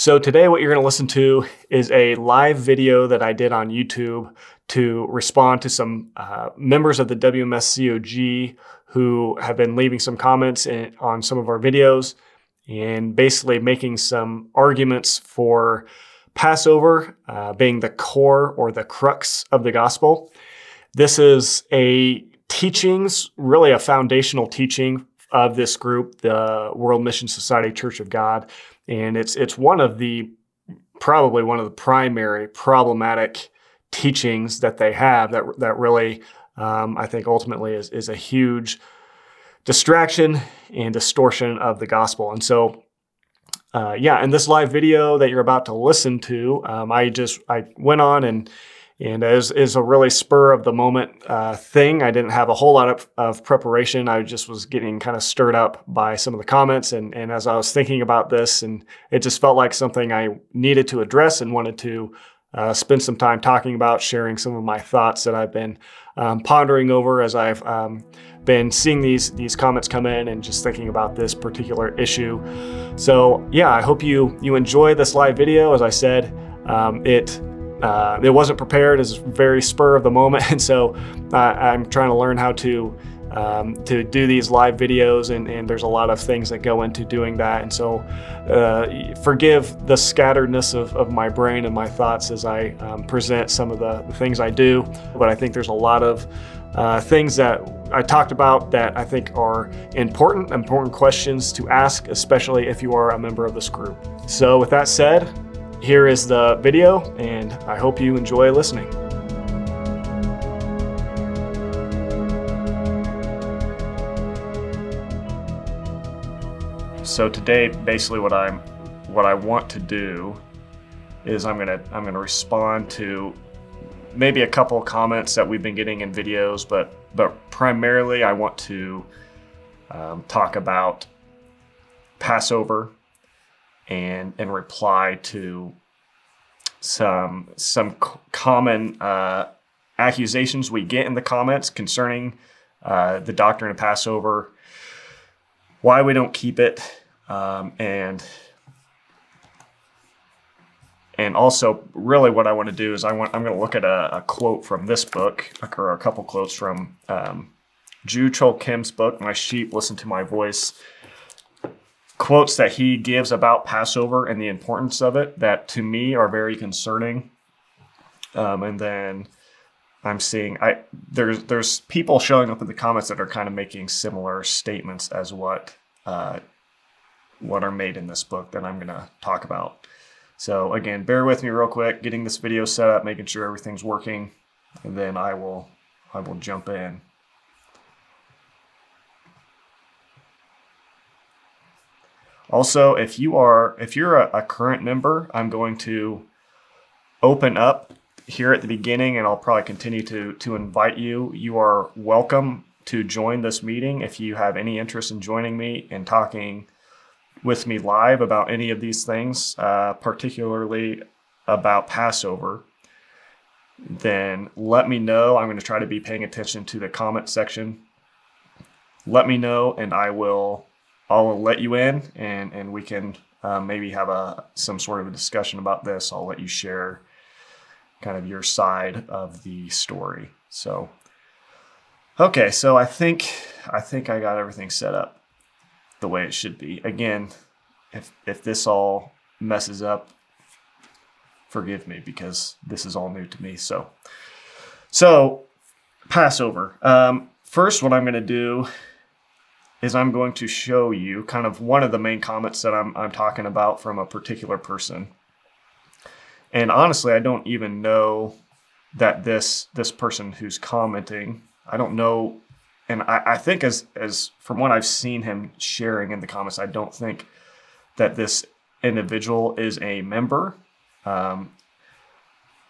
So, today, what you're going to listen to is a live video that I did on YouTube to respond to some uh, members of the WMSCOG who have been leaving some comments in, on some of our videos and basically making some arguments for Passover uh, being the core or the crux of the gospel. This is a teachings, really a foundational teaching of this group, the World Mission Society Church of God and it's it's one of the probably one of the primary problematic teachings that they have that that really um, I think ultimately is is a huge distraction and distortion of the gospel. And so, uh, yeah, in this live video that you're about to listen to, um, I just I went on and and as is a really spur of the moment uh, thing. I didn't have a whole lot of, of, preparation. I just was getting kind of stirred up by some of the comments, and and as I was thinking about this, and it just felt like something I needed to address and wanted to uh, spend some time talking about, sharing some of my thoughts that I've been um, pondering over as I've um, been seeing these these comments come in and just thinking about this particular issue. So yeah, I hope you you enjoy this live video. As I said, um, it uh, it wasn't prepared. It's very spur of the moment, and so uh, I'm trying to learn how to um, to do these live videos, and, and, there's a lot of things that go into doing that. And so, uh, forgive the scatteredness of, of, my brain and my thoughts as I um, present some of the, the, things I do. But I think there's a lot of uh, things that I talked about that I think are important, important questions to ask, especially if you are a member of this group. So, with that said, here is the video, and I hope you enjoy listening. So today, basically, what I'm, what I want to do, is I'm gonna I'm gonna respond to maybe a couple comments that we've been getting in videos, but but primarily I want to um, talk about Passover and and reply to some some common uh, accusations we get in the comments concerning uh, the doctrine of Passover, why we don't keep it, um, and and also really what I want to do is I want I'm going to look at a, a, quote from this book or a couple quotes from um, Ju Chol Kim's book, My Sheep Listen to My Voice quotes that he gives about Passover and the importance of it that to me are very concerning. Um, and then I'm seeing I there's there's people showing up in the comments that are kind of making similar statements as what uh, what are made in this book that I'm to talk about. So again, bear with me real quick, getting this video set up, making sure everything's working, and then I will I will jump in. Also, if you are if you're a, a current member, I'm going to open up here at the beginning and I'll probably continue to to invite you. You are welcome to join this meeting if you have any interest in joining me and talking with me live about any of these things, uh, particularly about Passover, then let me know. I'm going to try to be paying attention to the comment section. Let me know, and I will I'll let you in and, and we can uh, maybe have a some sort of a discussion about this. I'll let you share kind of your side of the story. So, okay, so I think I think I got everything set up the way it should be. Again, if if this all messes up, forgive me because this is all new to me. So, so Passover. Um, first, what I'm going to do is I'm going to show you kind of one of the main comments that I'm, I'm talking about from a particular person. And honestly, I don't even know that this this person who's commenting, I don't know, and I, I think as as from what I've seen him sharing in the comments, I don't think that this individual is a member um,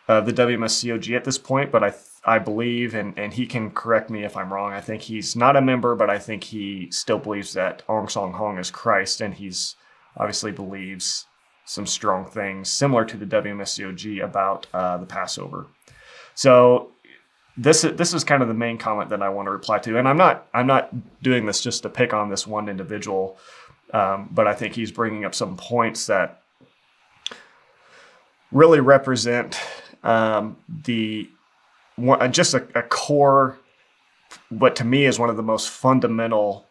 of the WMSCOG at this point, but I I believe, and, and he can correct me if I'm wrong. I think he's not a member, but I think he still believes that Ahn Sahng-hong is Christ, and he's obviously believes some strong things similar to the WMSCOG about uh, the Passover. So this this is kind of the main comment that I want to reply to, and I'm not I'm not doing this just to pick on this one individual, um, but I think he's bringing up some points that really represent um, the one, just a, a, core, what to me is one of the most fundamental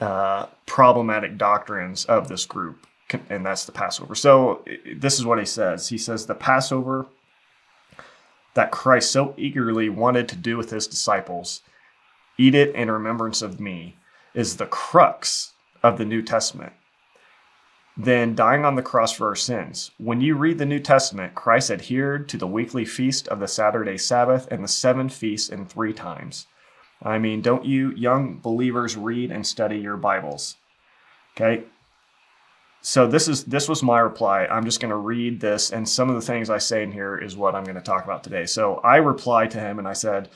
uh, problematic doctrines of this group, and that's the Passover. So this is what he says. He says the Passover that Christ so eagerly wanted to do with his disciples, eat it in remembrance of me, is the crux of the New Testament than dying on the cross for our sins. When you read the New Testament, Christ adhered to the weekly feast of the Saturday Sabbath and the seven feasts in three times. I mean, don't you young believers read and study your Bibles? Okay. So this is this was my reply. I'm just going to read this and some of the things I say in here is what I'm going to talk about today. So I replied to him and I said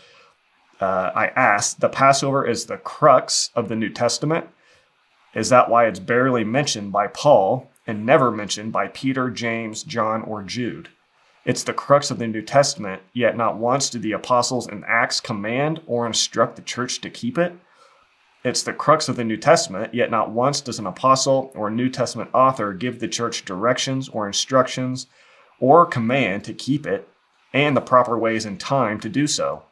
uh, I asked, the Passover is the crux of the New Testament is that why it's barely mentioned by Paul and never mentioned by Peter, James, John, or Jude? It's the crux of the New Testament, yet not once do the apostles in Acts command or instruct the church to keep it. It's the crux of the New Testament, yet not once does an apostle or New Testament author give the church directions or instructions or command to keep it and the proper ways and time to do so.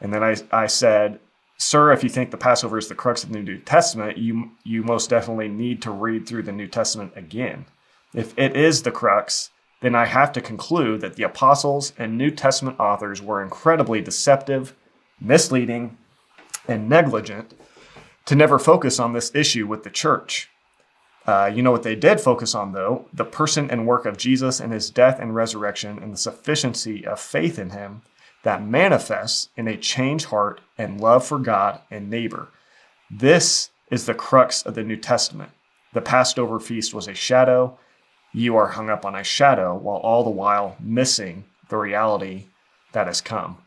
And then I, I said, Sir, if you think the Passover is the crux of the New Testament, you you most definitely need to read through the New Testament again. If it is the crux, then I have to conclude that the apostles and New Testament authors were incredibly deceptive, misleading, and negligent to never focus on this issue with the church. Uh, you know what they did focus on, though? The person and work of Jesus and his death and resurrection and the sufficiency of faith in him that manifests in a changed heart and love for God and neighbor. This is the crux of the New Testament. The Passover feast was a shadow. You are hung up on a shadow while all the while missing the reality that has come.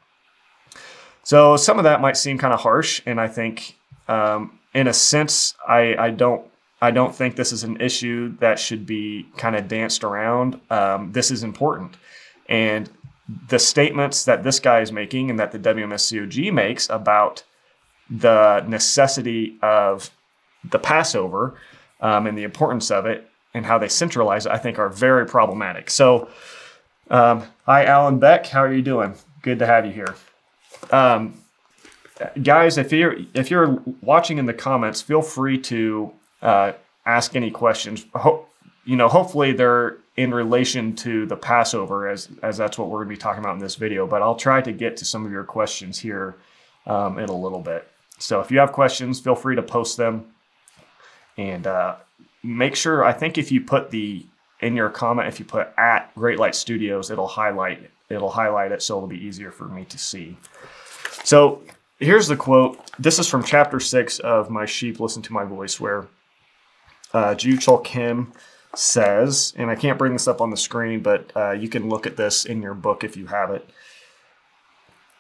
So some of that might seem kind of harsh, and I think, um, in a sense, I, I don't I don't think this is an issue that should be kind of danced around. Um, this is important, and the statements that this guy is making and that the WMSCOG makes about the necessity of the Passover um, and the importance of it and how they centralize it, I think are very problematic. So, um, hi, Alan Beck. How are you doing? Good to have you here. Um, guys, if you're if you're watching in the comments, feel free to uh, ask any questions. Ho- you know, hopefully they're in relation to the Passover, as as that's what we're going to be talking about in this video. But I'll try to get to some of your questions here um, in a little bit. So if you have questions, feel free to post them, and uh, make sure. I think if you put the in your comment, if you put at Great Light Studios, it'll highlight it'll highlight it, so it'll be easier for me to see. So here's the quote. This is from chapter six of My Sheep Listen to My Voice, where uh, Kim says, and I can't bring this up on the screen, but uh, you can look at this in your book if you have it.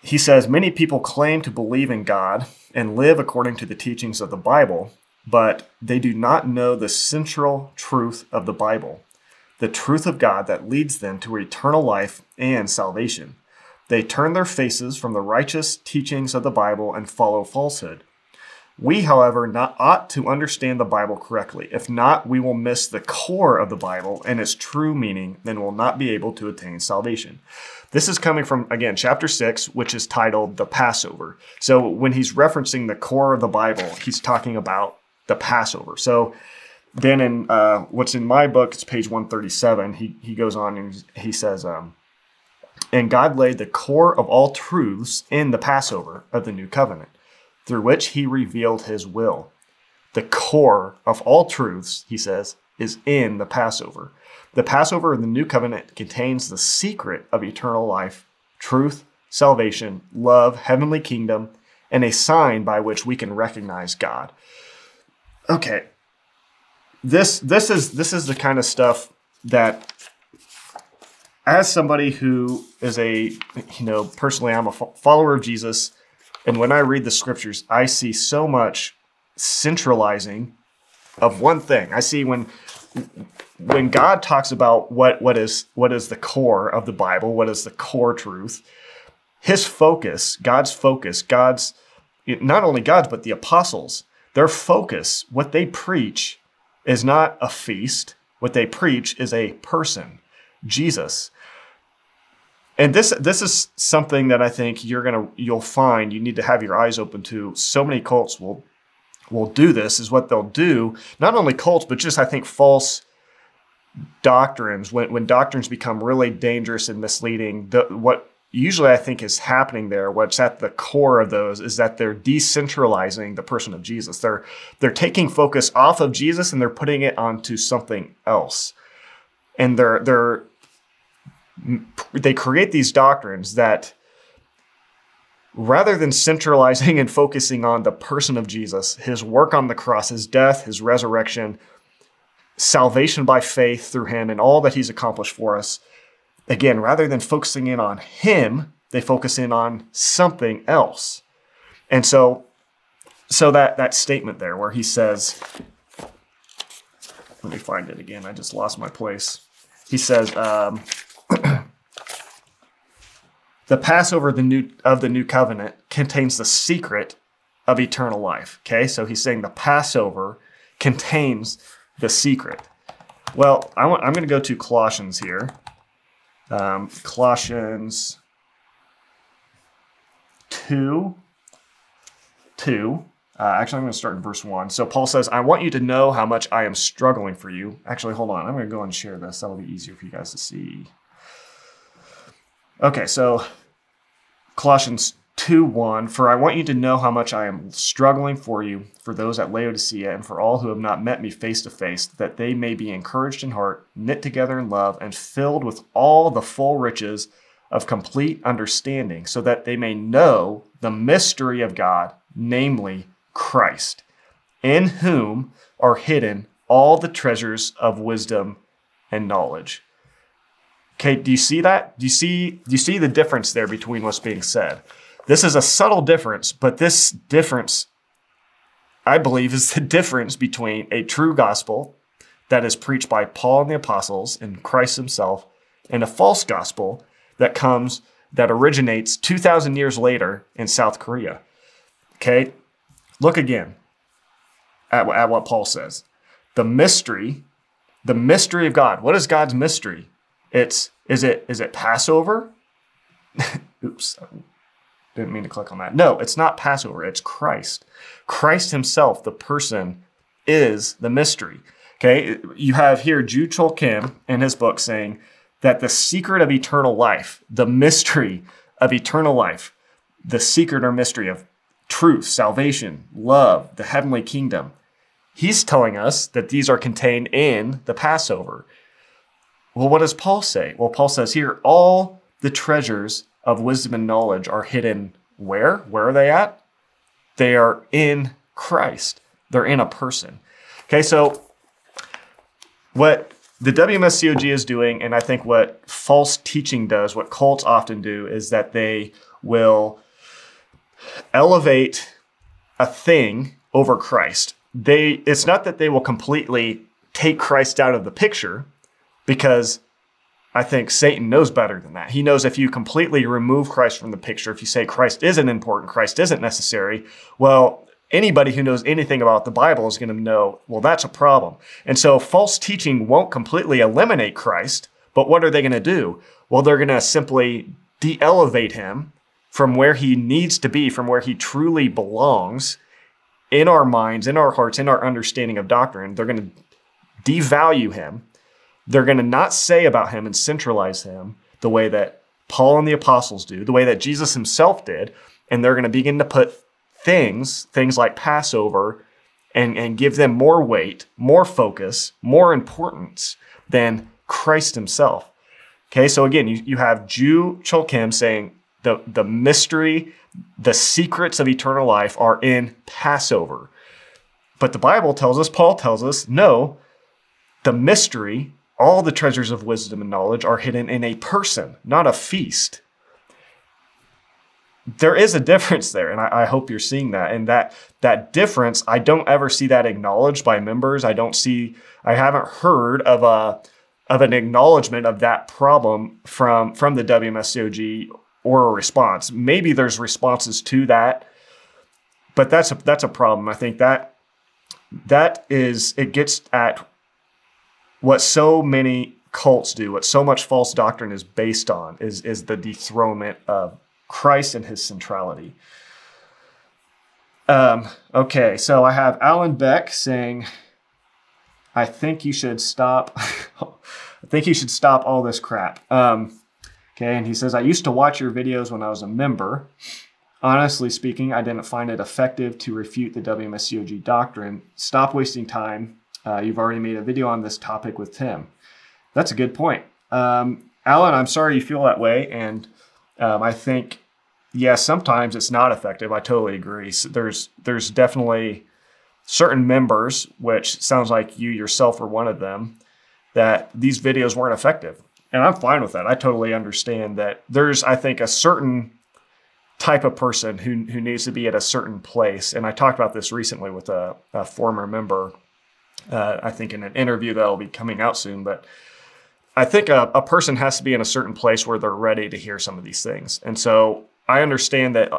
He says, Many people claim to believe in God and live according to the teachings of the Bible, but they do not know the central truth of the Bible, the truth of God that leads them to eternal life and salvation. They turn their faces from the righteous teachings of the Bible and follow falsehood. We, however, not ought to understand the Bible correctly. If not, we will miss the core of the Bible and its true meaning, and will not be able to attain salvation. This is coming from, again, chapter 6, which is titled The Passover. So when he's referencing the core of the Bible, he's talking about the Passover. So then in uh, what's in my book, it's page 137, he, he goes on and he says, um, And God laid the core of all truths in the Passover of the new covenant through which he revealed his will. The core of all truths, he says, is in the Passover. The Passover in the New Covenant contains the secret of eternal life, truth, salvation, love, heavenly kingdom, and a sign by which we can recognize God. Okay. This this is this is the kind of stuff that as somebody who is a you know personally I'm a follower of Jesus and when I read the scriptures, I see so much centralizing of one thing. I see when when God talks about what what is what is the core of the Bible, what is the core truth, his focus, God's focus, God's not only God's but the apostles, their focus, what they preach is not a feast. What they preach is a person. Jesus. And this this is something that I think you're gonna you'll find you need to have your eyes open to. So many cults will will do this is what they'll do. Not only cults, but just I think false doctrines. When when doctrines become really dangerous and misleading, the, what usually I think is happening there, what's at the core of those is that they're decentralizing the person of Jesus. They're they're taking focus off of Jesus and they're putting it onto something else. And they're they're they create these doctrines that rather than centralizing and focusing on the person of Jesus, his work on the cross, his death, his resurrection, salvation by faith through him and all that he's accomplished for us, again, rather than focusing in on him, they focus in on something else. And so, so that, that statement there where he says, let me find it again. I just lost my place. He says, um, the Passover the new, of the new covenant contains the secret of eternal life. Okay, so he's saying the Passover contains the secret. Well, I want, I'm going to go to Colossians here. Um, Colossians 2. 2. Uh, actually, I'm going to start in verse 1. So Paul says, I want you to know how much I am struggling for you. Actually, hold on. I'm going to go and share this. That'll be easier for you guys to see. Okay, so Colossians 2 1 For I want you to know how much I am struggling for you, for those at Laodicea, and for all who have not met me face to face, that they may be encouraged in heart, knit together in love, and filled with all the full riches of complete understanding, so that they may know the mystery of God, namely Christ, in whom are hidden all the treasures of wisdom and knowledge. Okay, do you see that? Do you see do you see the difference there between what's being said? This is a subtle difference, but this difference, I believe, is the difference between a true gospel that is preached by Paul and the apostles and Christ himself and a false gospel that comes, that originates 2,000 years later in South Korea. Okay, look again at, at what Paul says. The mystery, the mystery of God. What is God's mystery? It's, is it, is it Passover? Oops, I didn't mean to click on that. No, it's not Passover, it's Christ. Christ himself, the person, is the mystery. Okay, you have here Ju Chol Kim in his book saying that the secret of eternal life, the mystery of eternal life, the secret or mystery of truth, salvation, love, the heavenly kingdom, he's telling us that these are contained in the Passover. Well, what does Paul say? Well, Paul says here, all the treasures of wisdom and knowledge are hidden where? Where are they at? They are in Christ. They're in a person. Okay, so what the WMSCOG is doing, and I think what false teaching does, what cults often do, is that they will elevate a thing over Christ. They it's not that they will completely take Christ out of the picture because I think Satan knows better than that. He knows if you completely remove Christ from the picture, if you say Christ isn't important, Christ isn't necessary, well, anybody who knows anything about the Bible is going to know, well, that's a problem. And so false teaching won't completely eliminate Christ, but what are they going to do? Well, they're going to simply de elevate him from where he needs to be, from where he truly belongs in our minds, in our hearts, in our understanding of doctrine. They're going to devalue him they're going to not say about him and centralize him the way that Paul and the apostles do, the way that Jesus himself did. And they're going to begin to put things, things like Passover, and, and give them more weight, more focus, more importance than Christ himself. Okay, so again, you, you have Ju Chol Kim saying the, the mystery, the secrets of eternal life are in Passover. But the Bible tells us, Paul tells us, no, the mystery all the treasures of wisdom and knowledge are hidden in a person, not a feast. There is a difference there, and I, I, hope you're seeing that. And that that difference, I don't ever see that acknowledged by members. I don't see, I haven't heard of a of an acknowledgement of that problem from from the WMSCOG or a response. Maybe there's responses to that, but that's a that's a problem. I think that that is it gets at what so many cults do, what so much false doctrine is based on, is, is the dethronement of Christ and his centrality. Um, okay, so I have Alan Beck saying, I think you should stop. I think you should stop all this crap. Um, okay, and he says, I used to watch your videos when I was a member. Honestly speaking, I didn't find it effective to refute the WMSCOG doctrine. Stop wasting time. Uh, you've already made a video on this topic with Tim. That's a good point. Um, Alan, I'm sorry you feel that way. And um, I think, yes, yeah, sometimes it's not effective. I totally agree. So there's, there's definitely certain members, which sounds like you yourself were one of them, that these videos weren't effective. And I'm fine with that. I totally understand that there's, I think, a certain type of person who, who needs to be at a certain place. And I talked about this recently with a, a former member, uh, I think in an interview that'll be coming out soon. But I think a, a person has to be in a certain place where they're ready to hear some of these things. And so I understand that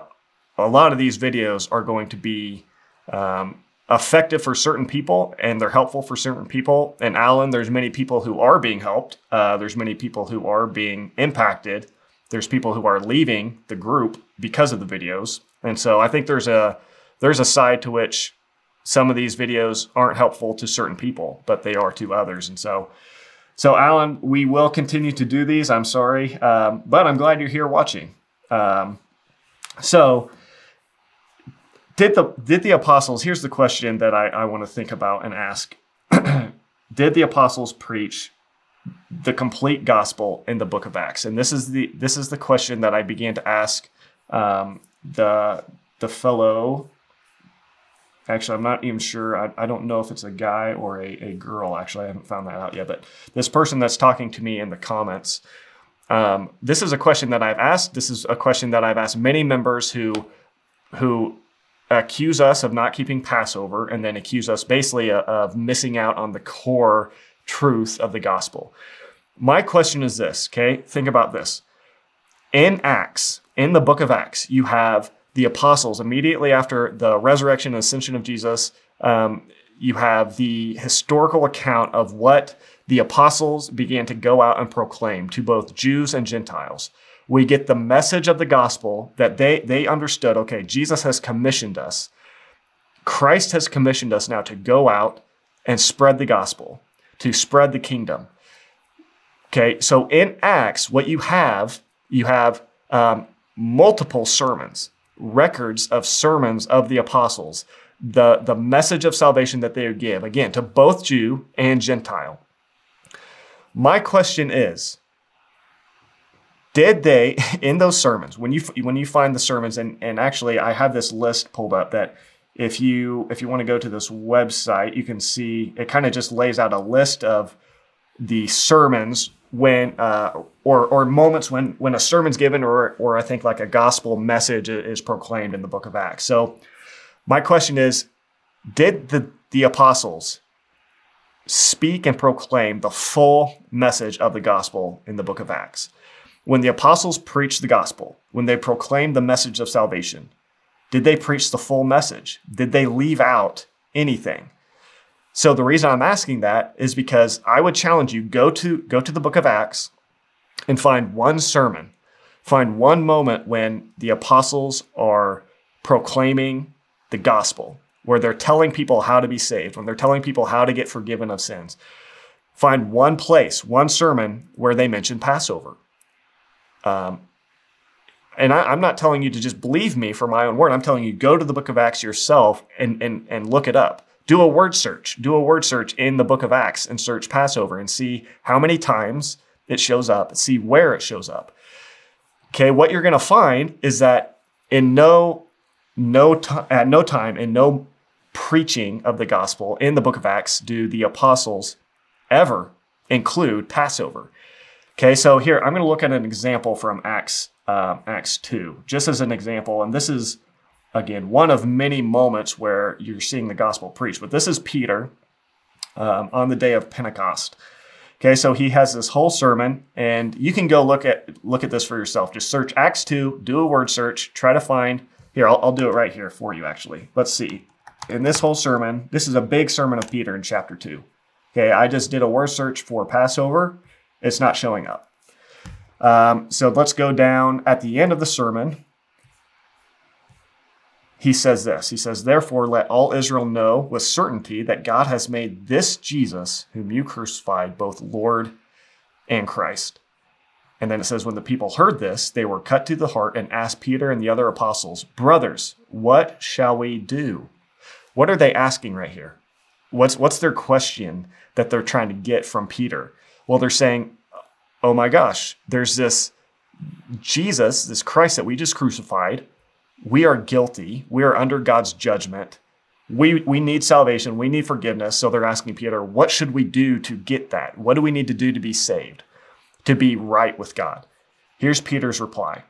a lot of these videos are going to be um, effective for certain people and they're helpful for certain people. And Alan, there's many people who are being helped. Uh, there's many people who are being impacted. There's people who are leaving the group because of the videos. And so I think there's a there's a side to which some of these videos aren't helpful to certain people, but they are to others. And so so Alan, we will continue to do these. I'm sorry, um, but I'm glad you're here watching. Um, so did the did the apostles here's the question that i, I want to think about and ask did the apostles preach the complete gospel in the book of acts and this is the this is the question that i began to ask um, the the fellow actually i'm not even sure I, I don't know if it's a guy or a, a girl actually i haven't found that out yet but this person that's talking to me in the comments um, this is a question that i've asked this is a question that i've asked many members who who accuse us of not keeping Passover and then accuse us basically of missing out on the core truth of the gospel. My question is this, okay? Think about this. In Acts, in the book of Acts, you have the apostles immediately after the resurrection and ascension of Jesus. Um, you have the historical account of what the apostles began to go out and proclaim to both Jews and Gentiles we get the message of the gospel that they, they understood okay, Jesus has commissioned us. Christ has commissioned us now to go out and spread the gospel, to spread the kingdom. Okay, so in Acts, what you have, you have um, multiple sermons, records of sermons of the apostles, the, the message of salvation that they give, again, to both Jew and Gentile. My question is did they in those sermons when you when you find the sermons and and actually I have this list pulled up that if you if you want to go to this website you can see it kind of just lays out a list of the sermons when uh, or or moments when when a sermon's given or or I think like a gospel message is proclaimed in the book of Acts. So my question is did the the apostles speak and proclaim the full message of the gospel in the book of Acts? When the apostles preached the gospel, when they proclaimed the message of salvation, did they preach the full message? Did they leave out anything? So the reason I'm asking that is because I would challenge you go to go to the book of Acts and find one sermon, find one moment when the apostles are proclaiming the gospel, where they're telling people how to be saved, when they're telling people how to get forgiven of sins. Find one place, one sermon where they mention Passover. Um, and I, am not telling you to just believe me for my own word. I'm telling you, go to the book of Acts yourself and, and, and look it up. Do a word search. Do a word search in the book of Acts and search Passover and see how many times it shows up, see where it shows up. Okay, what you're going to find is that in no no t- at no time in no preaching of the gospel in the book of Acts do the apostles ever include Passover. Okay, so here I'm going to look at an example from Acts uh, Acts 2, just as an example. And this is, again, one of many moments where you're seeing the gospel preached. But this is Peter um, on the day of Pentecost. Okay, so he has this whole sermon, and you can go look at look at this for yourself. Just search Acts 2, do a word search, try to find. Here, I'll, I'll do it right here for you, actually. Let's see. In this whole sermon, this is a big sermon of Peter in chapter 2. Okay, I just did a word search for Passover It's not showing up. Um, so let's go down at the end of the sermon. He says this He says, Therefore, let all Israel know with certainty that God has made this Jesus, whom you crucified, both Lord and Christ. And then it says, When the people heard this, they were cut to the heart and asked Peter and the other apostles, Brothers, what shall we do? What are they asking right here? What's, what's their question that they're trying to get from Peter? Well, they're saying, Oh my gosh, there's this Jesus, this Christ that we just crucified. We are guilty. We are under God's judgment. We, we need salvation. We need forgiveness. So they're asking Peter, what should we do to get that? What do we need to do to be saved? to be right with God. Here's Peter's reply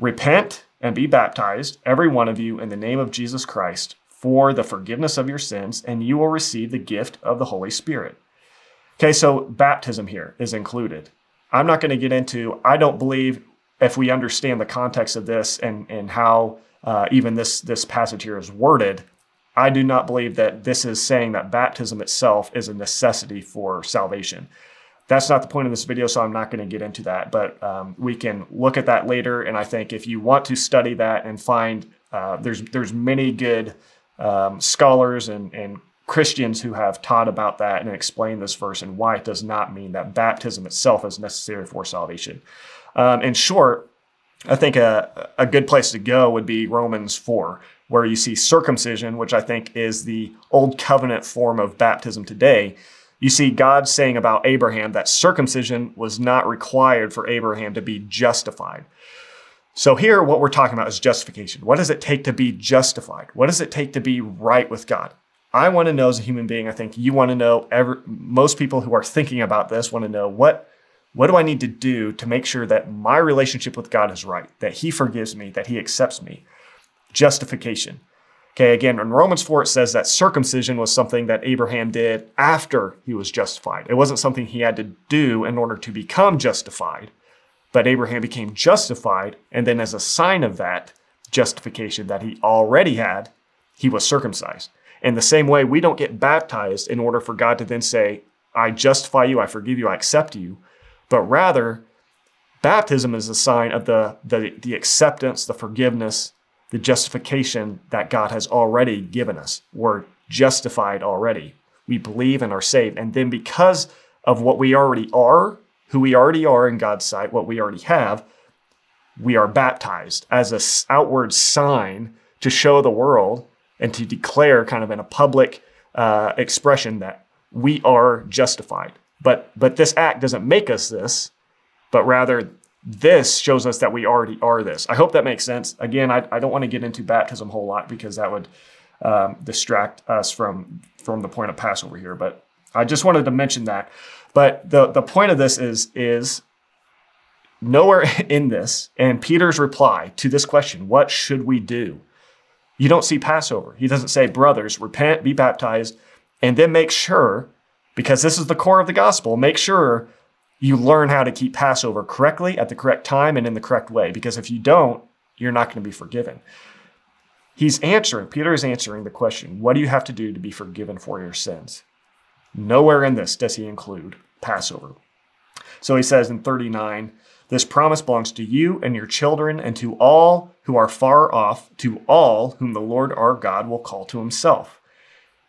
Repent and be baptized, every one of you, in the name of Jesus Christ, for the forgiveness of your sins, and you will receive the gift of the Holy Spirit. Okay, so baptism here is included. I'm not going to get into, I don't believe if we understand the context of this and, and how uh, even this, this passage here is worded, I do not believe that this is saying that baptism itself is a necessity for salvation that's not the point of this video, so I'm not going to get into that. But um, we can look at that later. And I think if you want to study that and find uh, there's there's many good um, scholars and, and Christians who have taught about that and explained this verse and why it does not mean that baptism itself is necessary for salvation. Um, in short, I think a, a good place to go would be Romans 4, where you see circumcision, which I think is the old covenant form of baptism today you see God saying about Abraham that circumcision was not required for Abraham to be justified. So, here, what we're talking about is justification. What does it take to be justified? What does it take to be right with God? I want to know as a human being, I think you want to know, every, most people who are thinking about this want to know what, what do I need to do to make sure that my relationship with God is right, that He forgives me, that He accepts me? Justification. Okay, again, in Romans 4, it says that circumcision was something that Abraham did after he was justified. It wasn't something he had to do in order to become justified, but Abraham became justified, and then as a sign of that justification that he already had, he was circumcised. In the same way, we don't get baptized in order for God to then say, I justify you, I forgive you, I accept you, but rather, baptism is a sign of the, the, the acceptance, the forgiveness, the justification that God has already given us. We're justified already. We believe and are saved. And then because of what we already are, who we already are in God's sight, what we already have, we are baptized as an outward sign to show the world and to declare kind of in a public uh, expression that we are justified. But but this act doesn't make us this, but rather this shows us that we already are this. I hope that makes sense. Again, I, I don't want to get into baptism a whole lot because that would um, distract us from from the point of Passover here. But I just wanted to mention that. But the the point of this is is nowhere in this and Peter's reply to this question, what should we do? You don't see Passover. He doesn't say, brothers, repent, be baptized, and then make sure, because this is the core of the gospel, make sure you learn how to keep Passover correctly at the correct time and in the correct way. Because if you don't, you're not going to be forgiven. He's answering, Peter is answering the question what do you have to do to be forgiven for your sins? Nowhere in this does he include Passover. So he says in 39, this promise belongs to you and your children and to all who are far off, to all whom the Lord our God will call to himself.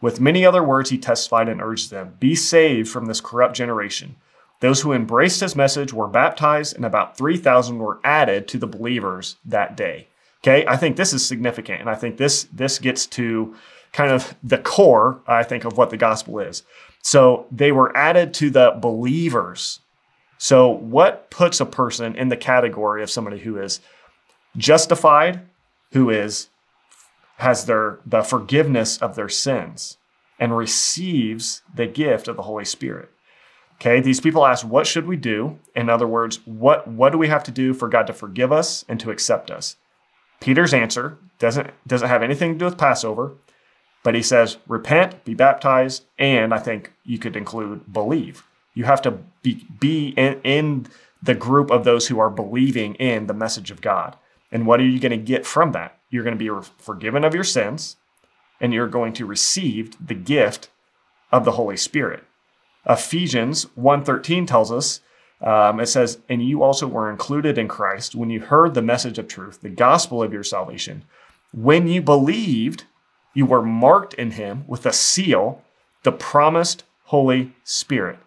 With many other words, he testified and urged them Be saved from this corrupt generation. Those who embraced his message were baptized, and about 3,000 were added to the believers that day. Okay, I think this is significant, and I think this this gets to kind of the core, I think, of what the gospel is. So they were added to the believers. So what puts a person in the category of somebody who is justified, who is has their the forgiveness of their sins, and receives the gift of the Holy Spirit? Okay, these people ask, what should we do? In other words, what, what do we have to do for God to forgive us and to accept us? Peter's answer doesn't, doesn't have anything to do with Passover, but he says, repent, be baptized, and I think you could include believe. You have to be, be in, in the group of those who are believing in the message of God. And what are you going to get from that? You're going to be forgiven of your sins, and you're going to receive the gift of the Holy Spirit. Ephesians 1:13 tells us Um, it says, And you also were included in Christ when you heard the message of truth, the gospel of your salvation. When you believed, you were marked in him with a seal, the promised Holy Spirit.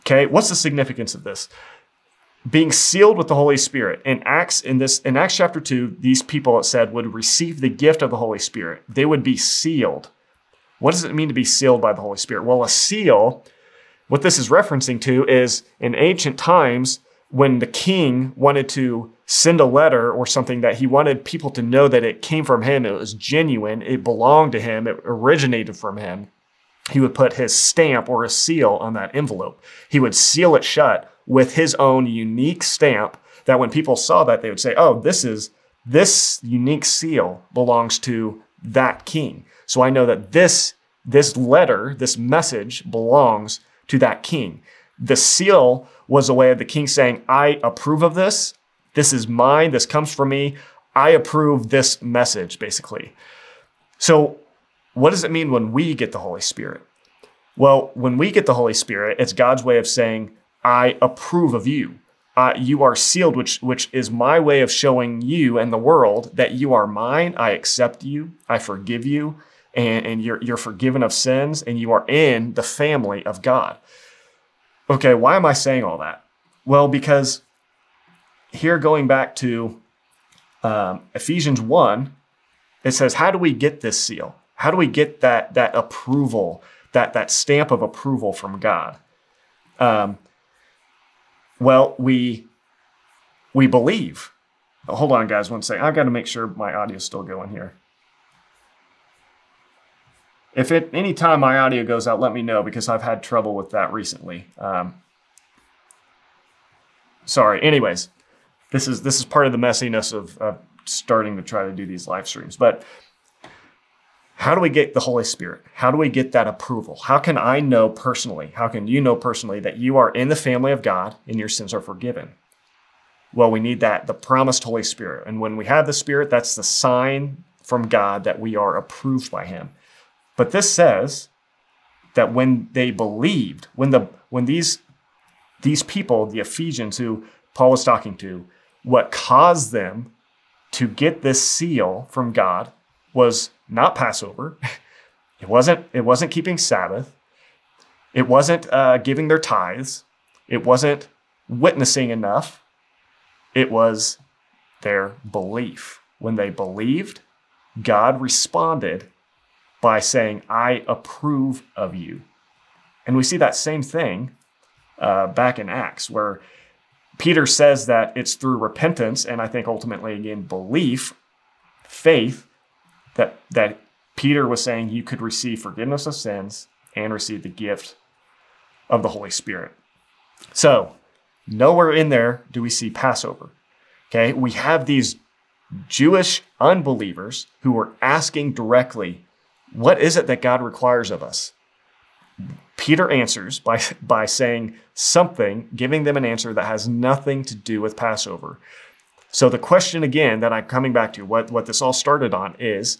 Okay, what's the significance of this? Being sealed with the Holy Spirit. In Acts, in this in Acts chapter 2, these people it said would receive the gift of the Holy Spirit. They would be sealed. What does it mean to be sealed by the Holy Spirit? Well, a seal, what this is referencing to is in ancient times when the king wanted to send a letter or something that he wanted people to know that it came from him, it was genuine, it belonged to him, it originated from him he would put his stamp or a seal on that envelope. He would seal it shut with his own unique stamp that when people saw that, they would say, oh, this is this unique seal belongs to that king. So I know that this, this letter, this message belongs to that king. The seal was a way of the king saying, I approve of this. This is mine. This comes from me. I approve this message, basically. So what does it mean when we get the Holy Spirit? Well, when we get the Holy Spirit, it's God's way of saying, I approve of you. Uh, you are sealed, which, which is my way of showing you and the world that you are mine. I accept you. I forgive you. And, and you're, you're forgiven of sins and you are in the family of God. Okay, why am I saying all that? Well, because here going back to um, Ephesians 1, it says, How do we get this seal? How do we get that that approval, that that stamp of approval from God? Um, well, we we believe. Hold on, guys, one second. I've got to make sure my audio is still going here. If at any time my audio goes out, let me know because I've had trouble with that recently. Um, sorry. Anyways, this is this is part of the messiness of, of starting to try to do these live streams. But how do we get the Holy Spirit? How do we get that approval? How can I know personally? How can you know personally that you are in the family of God and your sins are forgiven? Well, we need that, the promised Holy Spirit. And when we have the Spirit, that's the sign from God that we are approved by Him. But this says that when they believed, when the when these these people, the Ephesians who Paul was talking to, what caused them to get this seal from God was not Passover. It wasn't, it wasn't keeping Sabbath. It wasn't uh, giving their tithes. It wasn't witnessing enough. It was their belief. When they believed, God responded by saying, I approve of you. And we see that same thing uh, back in Acts, where Peter says that it's through repentance and I think ultimately, again, belief, faith, that that Peter was saying you could receive forgiveness of sins and receive the gift of the Holy Spirit. So, nowhere in there do we see Passover. Okay, we have these Jewish unbelievers who are asking directly, What is it that God requires of us? Peter answers by, by saying something, giving them an answer that has nothing to do with Passover. So the question again that I'm coming back to, what, what this all started on is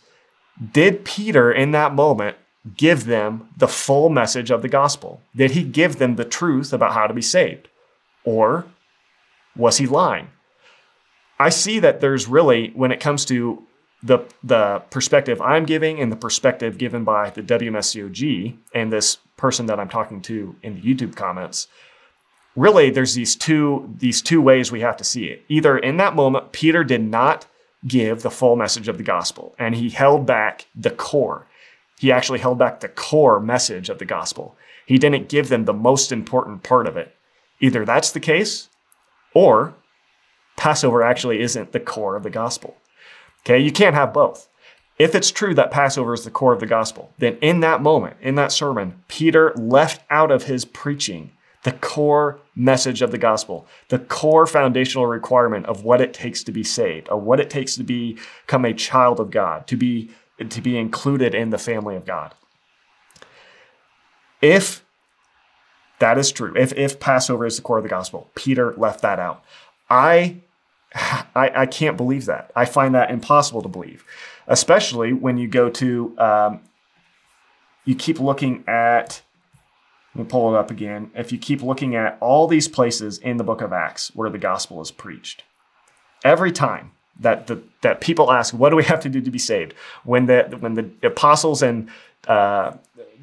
did Peter in that moment give them the full message of the gospel? Did he give them the truth about how to be saved? Or was he lying? I see that there's really, when it comes to the, the perspective I'm giving and the perspective given by the WMSCOG and this person that I'm talking to in the YouTube comments, really there's these two these two ways we have to see it. Either in that moment Peter did not give the full message of the gospel and he held back the core. He actually held back the core message of the gospel. He didn't give them the most important part of it. Either that's the case or Passover actually isn't the core of the gospel. Okay, you can't have both. If it's true that Passover is the core of the gospel, then in that moment, in that sermon, Peter left out of his preaching the core message of the gospel, the core foundational requirement of what it takes to be saved, of what it takes to become a child of God, to be to be included in the family of God. If that is true, if if Passover is the core of the gospel, Peter left that out. I I, I can't believe that. I find that impossible to believe, especially when you go to um, you keep looking at Let me pull it up again. If you keep looking at all these places in the book of Acts where the gospel is preached, every time that the, that people ask, "What do we have to do to be saved?" When the when the apostles and uh,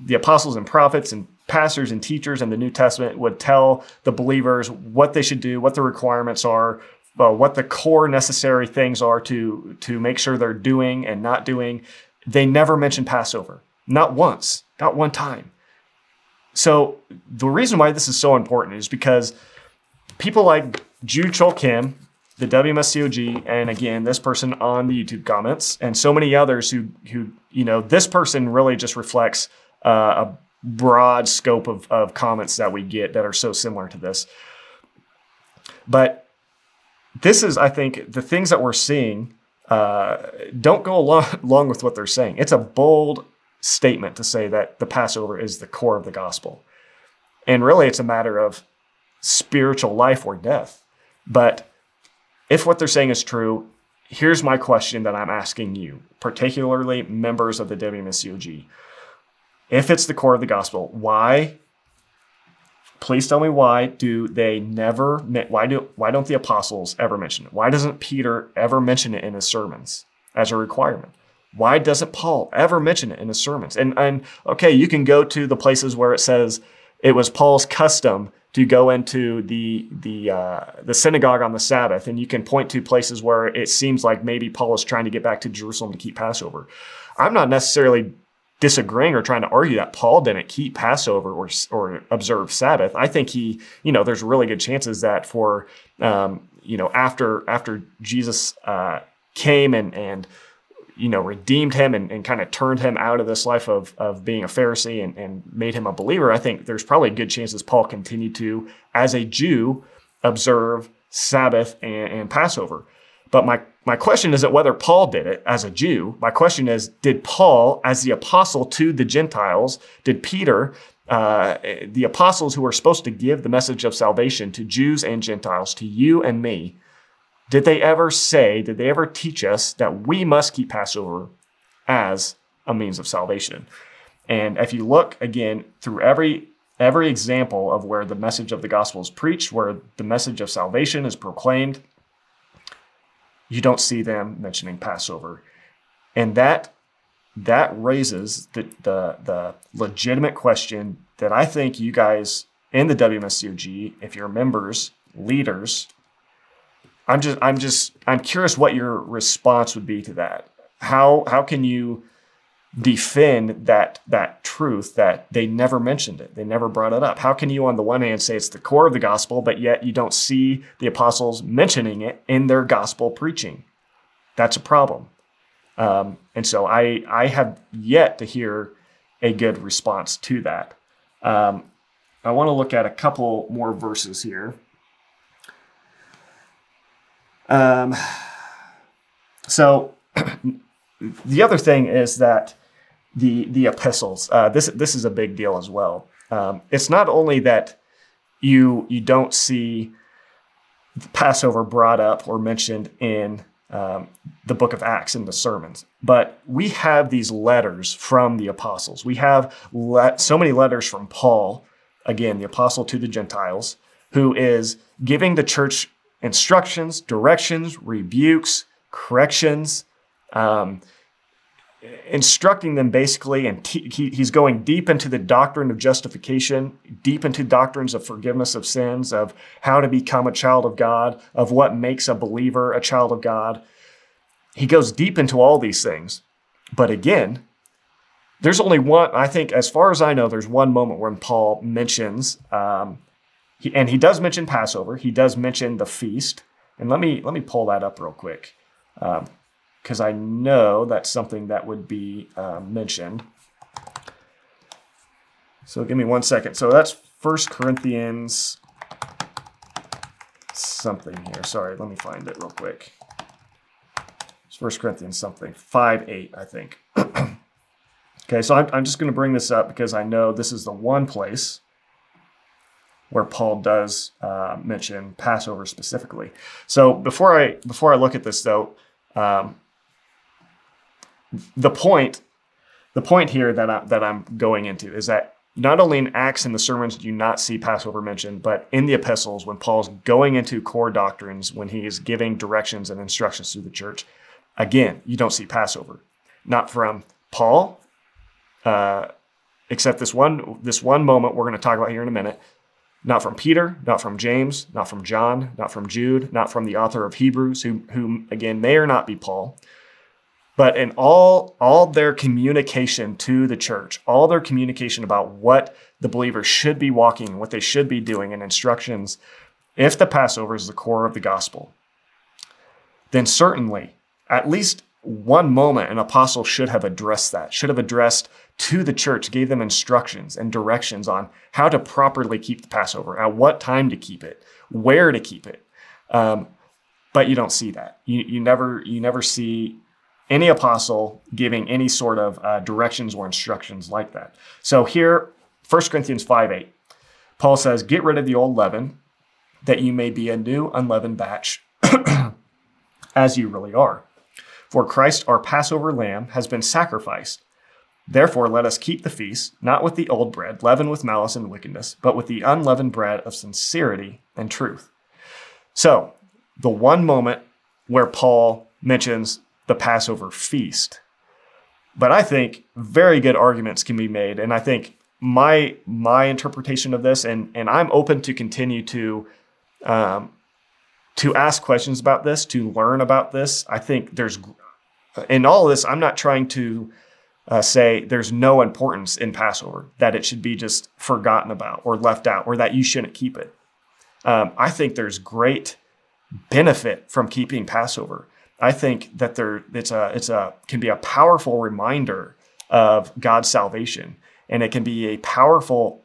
the apostles and prophets and pastors and teachers in the New Testament would tell the believers what they should do, what the requirements are, uh, what the core necessary things are to to make sure they're doing and not doing. They never mention Passover, not once, not one time. So the reason why this is so important is because people like Jude Chol Kim, the WMSCOG, and again, this person on the YouTube comments, and so many others who who you know, this person really just reflects uh, a broad scope of, of comments that we get that are so similar to this. But this is, I think, the things that we're seeing uh, don't go along, along with what they're saying. It's a bold statement to say that the Passover is the core of the gospel. And really, it's a matter of spiritual life or death. But if what they're saying is true, here's my question that I'm asking you, particularly members of the WMSCOG. If it's the core of the gospel, why Please tell me why do they never why do why don't the apostles ever mention it? Why doesn't Peter ever mention it in his sermons as a requirement? Why doesn't Paul ever mention it in his sermons? And and okay, you can go to the places where it says it was Paul's custom to go into the the uh, the synagogue on the Sabbath, and you can point to places where it seems like maybe Paul is trying to get back to Jerusalem to keep Passover. I'm not necessarily disagreeing or trying to argue that Paul didn't keep Passover or, or observe Sabbath. I think he, you know, there's really good chances that for, um, you know, after after Jesus uh, came and and you know redeemed him and, and kind of turned him out of this life of of being a Pharisee and, and made him a believer. I think there's probably good chances Paul continued to, as a Jew, observe Sabbath and, and Passover. But my my question isn't whether Paul did it as a Jew. My question is, did Paul, as the apostle to the Gentiles, did Peter, uh, the apostles who are supposed to give the message of salvation to Jews and Gentiles, to you and me, did they ever say, did they ever teach us that we must keep Passover as a means of salvation? And if you look again through every every example of where the message of the gospel is preached, where the message of salvation is proclaimed, you don't see them mentioning Passover. And that that raises the, the, the legitimate question that I think you guys in the WMSCOG, if you're members, leaders, I'm just I'm just I'm curious what your response would be to that. How how can you defend that that truth that they never mentioned it? They never brought it up. How can you on the one hand say it's the core of the gospel but yet you don't see the apostles mentioning it in their gospel preaching? That's a problem. Um, and so i i have yet to hear a good response to that. Um, i want to look at a couple more verses here um, so the other thing is that the the epistles. Uh, this this is a big deal as well. Um, it's not only that you you don't see Passover brought up or mentioned in um, the book of Acts in the sermons, but we have these letters from the apostles. We have le- so many letters from Paul, again, the apostle to the Gentiles, who is giving the church instructions, directions, rebukes, corrections. Um, instructing them basically, and he, he's going deep into the doctrine of justification, deep into doctrines of forgiveness of sins, of how to become a child of God, of what makes a believer a child of God. He goes deep into all these things. But again, there's only one, I think, as far as I know, there's one moment when Paul mentions, um, he, and he does mention Passover, he does mention the feast. And let me let me pull that up real quick. Um, because I know that's something that would be uh, mentioned. So give me one second. So that's First Corinthians something here. Sorry, let me find it real quick. It's First Corinthians something, 5 8, I think. okay, so I'm, I'm just going to bring this up because I know this is the one place where Paul does uh, mention Passover specifically. So before I before I look at this though, um, the point the point here that I, that I'm going into is that not only in Acts and the sermons do you not see Passover mentioned, but in the epistles, when Paul's going into core doctrines, when he is giving directions and instructions to the church, again, you don't see Passover. Not from Paul, uh, except this one this one moment we're going to talk about here in a minute. Not from Peter, not from James, not from John, not from Jude, not from the author of Hebrews, who, who again may or not be Paul. But in all, all their communication to the church, all their communication about what the believers should be walking, what they should be doing, and instructions, if the Passover is the core of the gospel, then certainly, at least one moment, an apostle should have addressed that, should have addressed to the church, gave them instructions and directions on how to properly keep the Passover, at what time to keep it, where to keep it. Um, but you don't see that. You, you never you never see any apostle giving any sort of uh, directions or instructions like that. So here, 1 Corinthians 5 8, Paul says, Get rid of the old leaven, that you may be a new unleavened batch, as you really are. For Christ, our Passover lamb, has been sacrificed. Therefore, let us keep the feast, not with the old bread, leavened with malice and wickedness, but with the unleavened bread of sincerity and truth. So, the one moment where Paul mentions the Passover feast. But I think very good arguments can be made, and I think my my interpretation of this, and and I'm open to continue to um, to ask questions about this, to learn about this. I think there's in all of this. I'm not trying to uh, say there's no importance in Passover, that it should be just forgotten about or left out, or that you shouldn't keep it. Um, I think there's great benefit from keeping Passover. I think that there it's a it's a can be a powerful reminder of God's salvation, and it can be a powerful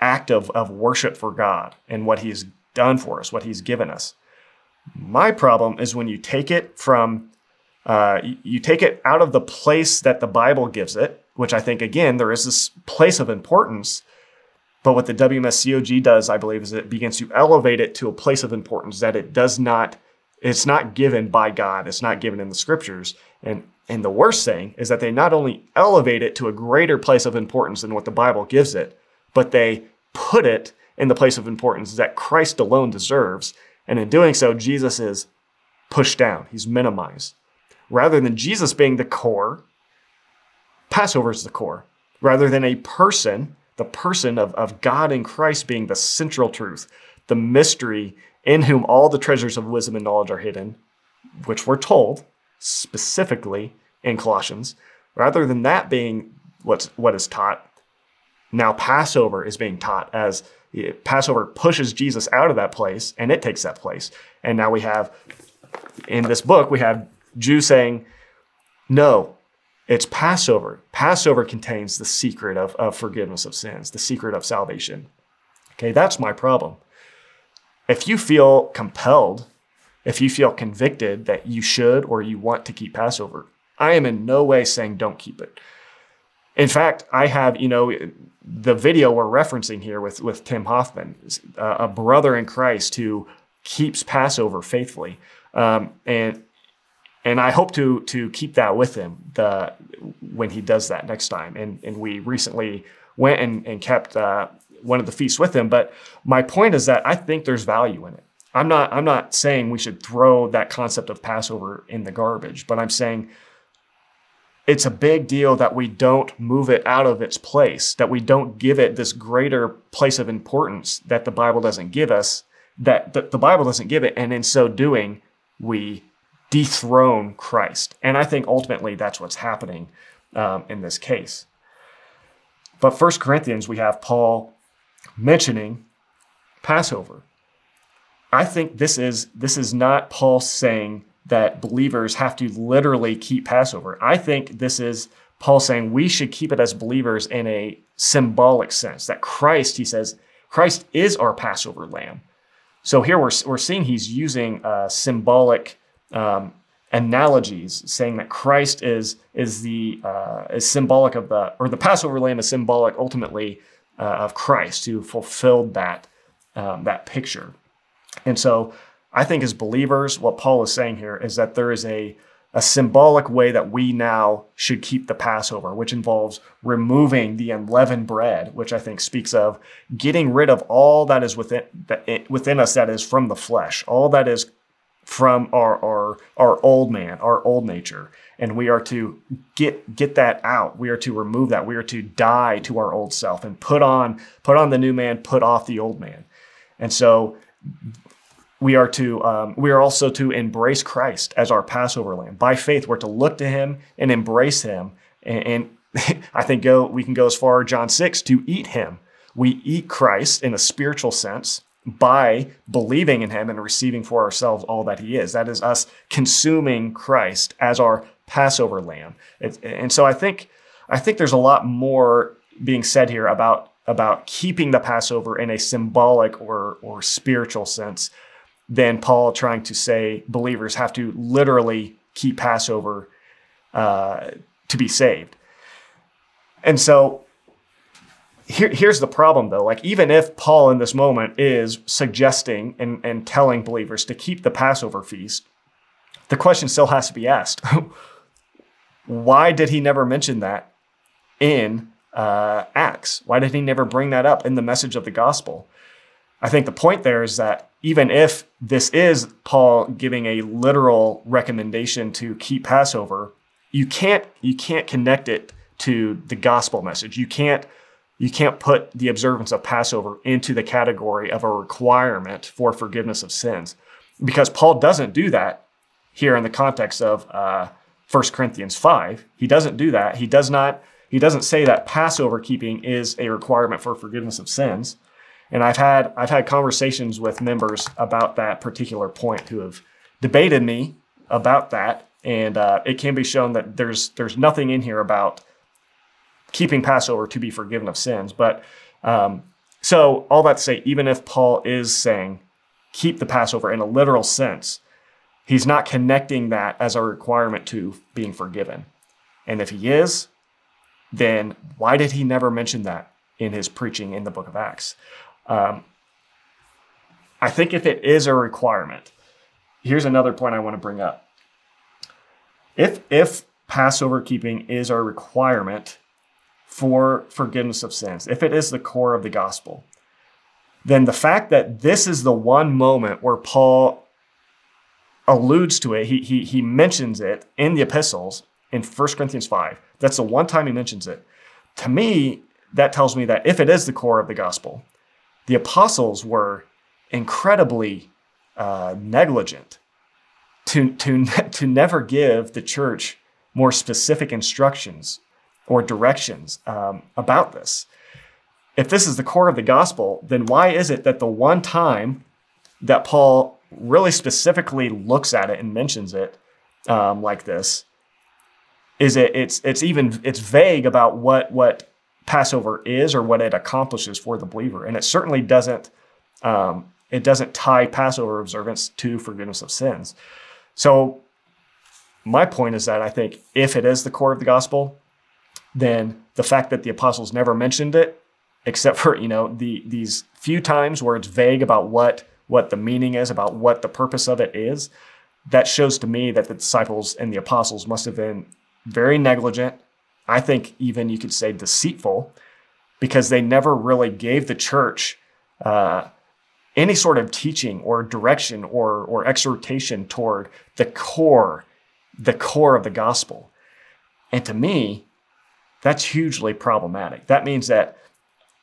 act of, of worship for God and what He's done for us, what He's given us. My problem is when you take it from uh, you take it out of the place that the Bible gives it, which I think again there is this place of importance. But what the WMSCOG does, I believe, is it begins to elevate it to a place of importance that it does not it's not given by God. It's not given in the scriptures. And and the worst thing is that they not only elevate it to a greater place of importance than what the Bible gives it, but they put it in the place of importance that Christ alone deserves. And in doing so, Jesus is pushed down. He's minimized. Rather than Jesus being the core, Passover is the core. Rather than a person, the person of, of God in Christ being the central truth, the mystery in whom all the treasures of wisdom and knowledge are hidden, which we're told specifically in Colossians, rather than that being what's what is taught, now Passover is being taught as Passover pushes Jesus out of that place and it takes that place. And now we have in this book, we have Jews saying, no, it's Passover. Passover contains the secret of, of forgiveness of sins, the secret of salvation. Okay, that's my problem if you feel compelled, if you feel convicted that you should or you want to keep Passover, I am in no way saying don't keep it. In fact, I have, you know, the video we're referencing here with, with Tim Hoffman, a brother in Christ who keeps Passover faithfully. Um, and and I hope to to keep that with him the when he does that next time. And and we recently went and, and kept uh, one of the feasts with him. But my point is that I think there's value in it. I'm not I'm not saying we should throw that concept of Passover in the garbage, but I'm saying it's a big deal that we don't move it out of its place, that we don't give it this greater place of importance that the Bible doesn't give us, that the, the Bible doesn't give it, and in so doing, we dethrone Christ. And I think ultimately that's what's happening um, in this case. But First Corinthians, we have Paul mentioning Passover. I think this is this is not Paul saying that believers have to literally keep Passover. I think this is Paul saying we should keep it as believers in a symbolic sense that Christ, he says, Christ is our Passover lamb. So here we're, we're seeing he's using uh, symbolic um, analogies, saying that Christ is is the uh, is symbolic of the or the Passover lamb is symbolic ultimately uh, of Christ who fulfilled that um, that picture. And so I think as believers, what Paul is saying here is that there is a a symbolic way that we now should keep the Passover, which involves removing the unleavened bread, which I think speaks of getting rid of all that is within within us that is from the flesh, all that is from our our our old man, our old nature, and we are to get get that out. We are to remove that. We are to die to our old self and put on put on the new man, put off the old man. And so we are to um, we are also to embrace Christ as our Passover lamb. By faith, we're to look to Him and embrace Him. And, and I think go we can go as far John six to eat Him. We eat Christ in a spiritual sense by believing in Him and receiving for ourselves all that He is. That is us consuming Christ as our Passover lamb. And so I think I think there's a lot more being said here about about keeping the Passover in a symbolic or or spiritual sense than Paul trying to say believers have to literally keep Passover uh, to be saved. And so here, here's the problem though. Like, even if Paul in this moment is suggesting and, and telling believers to keep the Passover feast, the question still has to be asked why did he never mention that in uh, Acts? Why did he never bring that up in the message of the gospel? I think the point there is that even if this is Paul giving a literal recommendation to keep Passover, you can't you can't connect it to the gospel message. You can't you can't put the observance of Passover into the category of a requirement for forgiveness of sins, because Paul doesn't do that here in the context of uh, 1 Corinthians five. He doesn't do that. He does not. He doesn't say that Passover keeping is a requirement for forgiveness of sins. And I've had I've had conversations with members about that particular point who have debated me about that, and uh, it can be shown that there's there's nothing in here about keeping Passover to be forgiven of sins. But um, so all that to say, even if Paul is saying keep the Passover in a literal sense, he's not connecting that as a requirement to being forgiven. And if he is, then why did he never mention that in his preaching in the book of Acts? Um, I think if it is a requirement, here's another point I want to bring up. If if Passover keeping is a requirement for forgiveness of sins, if it is the core of the gospel, then the fact that this is the one moment where Paul alludes to it, he, he, he mentions it in the epistles in 1 Corinthians 5. That's the one time he mentions it. To me, that tells me that if it is the core of the gospel, the apostles were incredibly uh, negligent to, to, to never give the church more specific instructions or directions um, about this. If this is the core of the gospel, then why is it that the one time that Paul really specifically looks at it and mentions it um, like this is it it's it's even it's vague about what what Passover is or what it accomplishes for the believer. And it certainly doesn't um, it doesn't tie Passover observance to forgiveness of sins. So my point is that I think if it is the core of the gospel, then the fact that the apostles never mentioned it, except for you know the these few times where it's vague about what what the meaning is, about what the purpose of it is, that shows to me that the disciples and the apostles must have been very negligent I think even you could say deceitful, because they never really gave the church uh, any sort of teaching or direction or, or exhortation toward the core, the core of the gospel. And to me, that's hugely problematic. That means that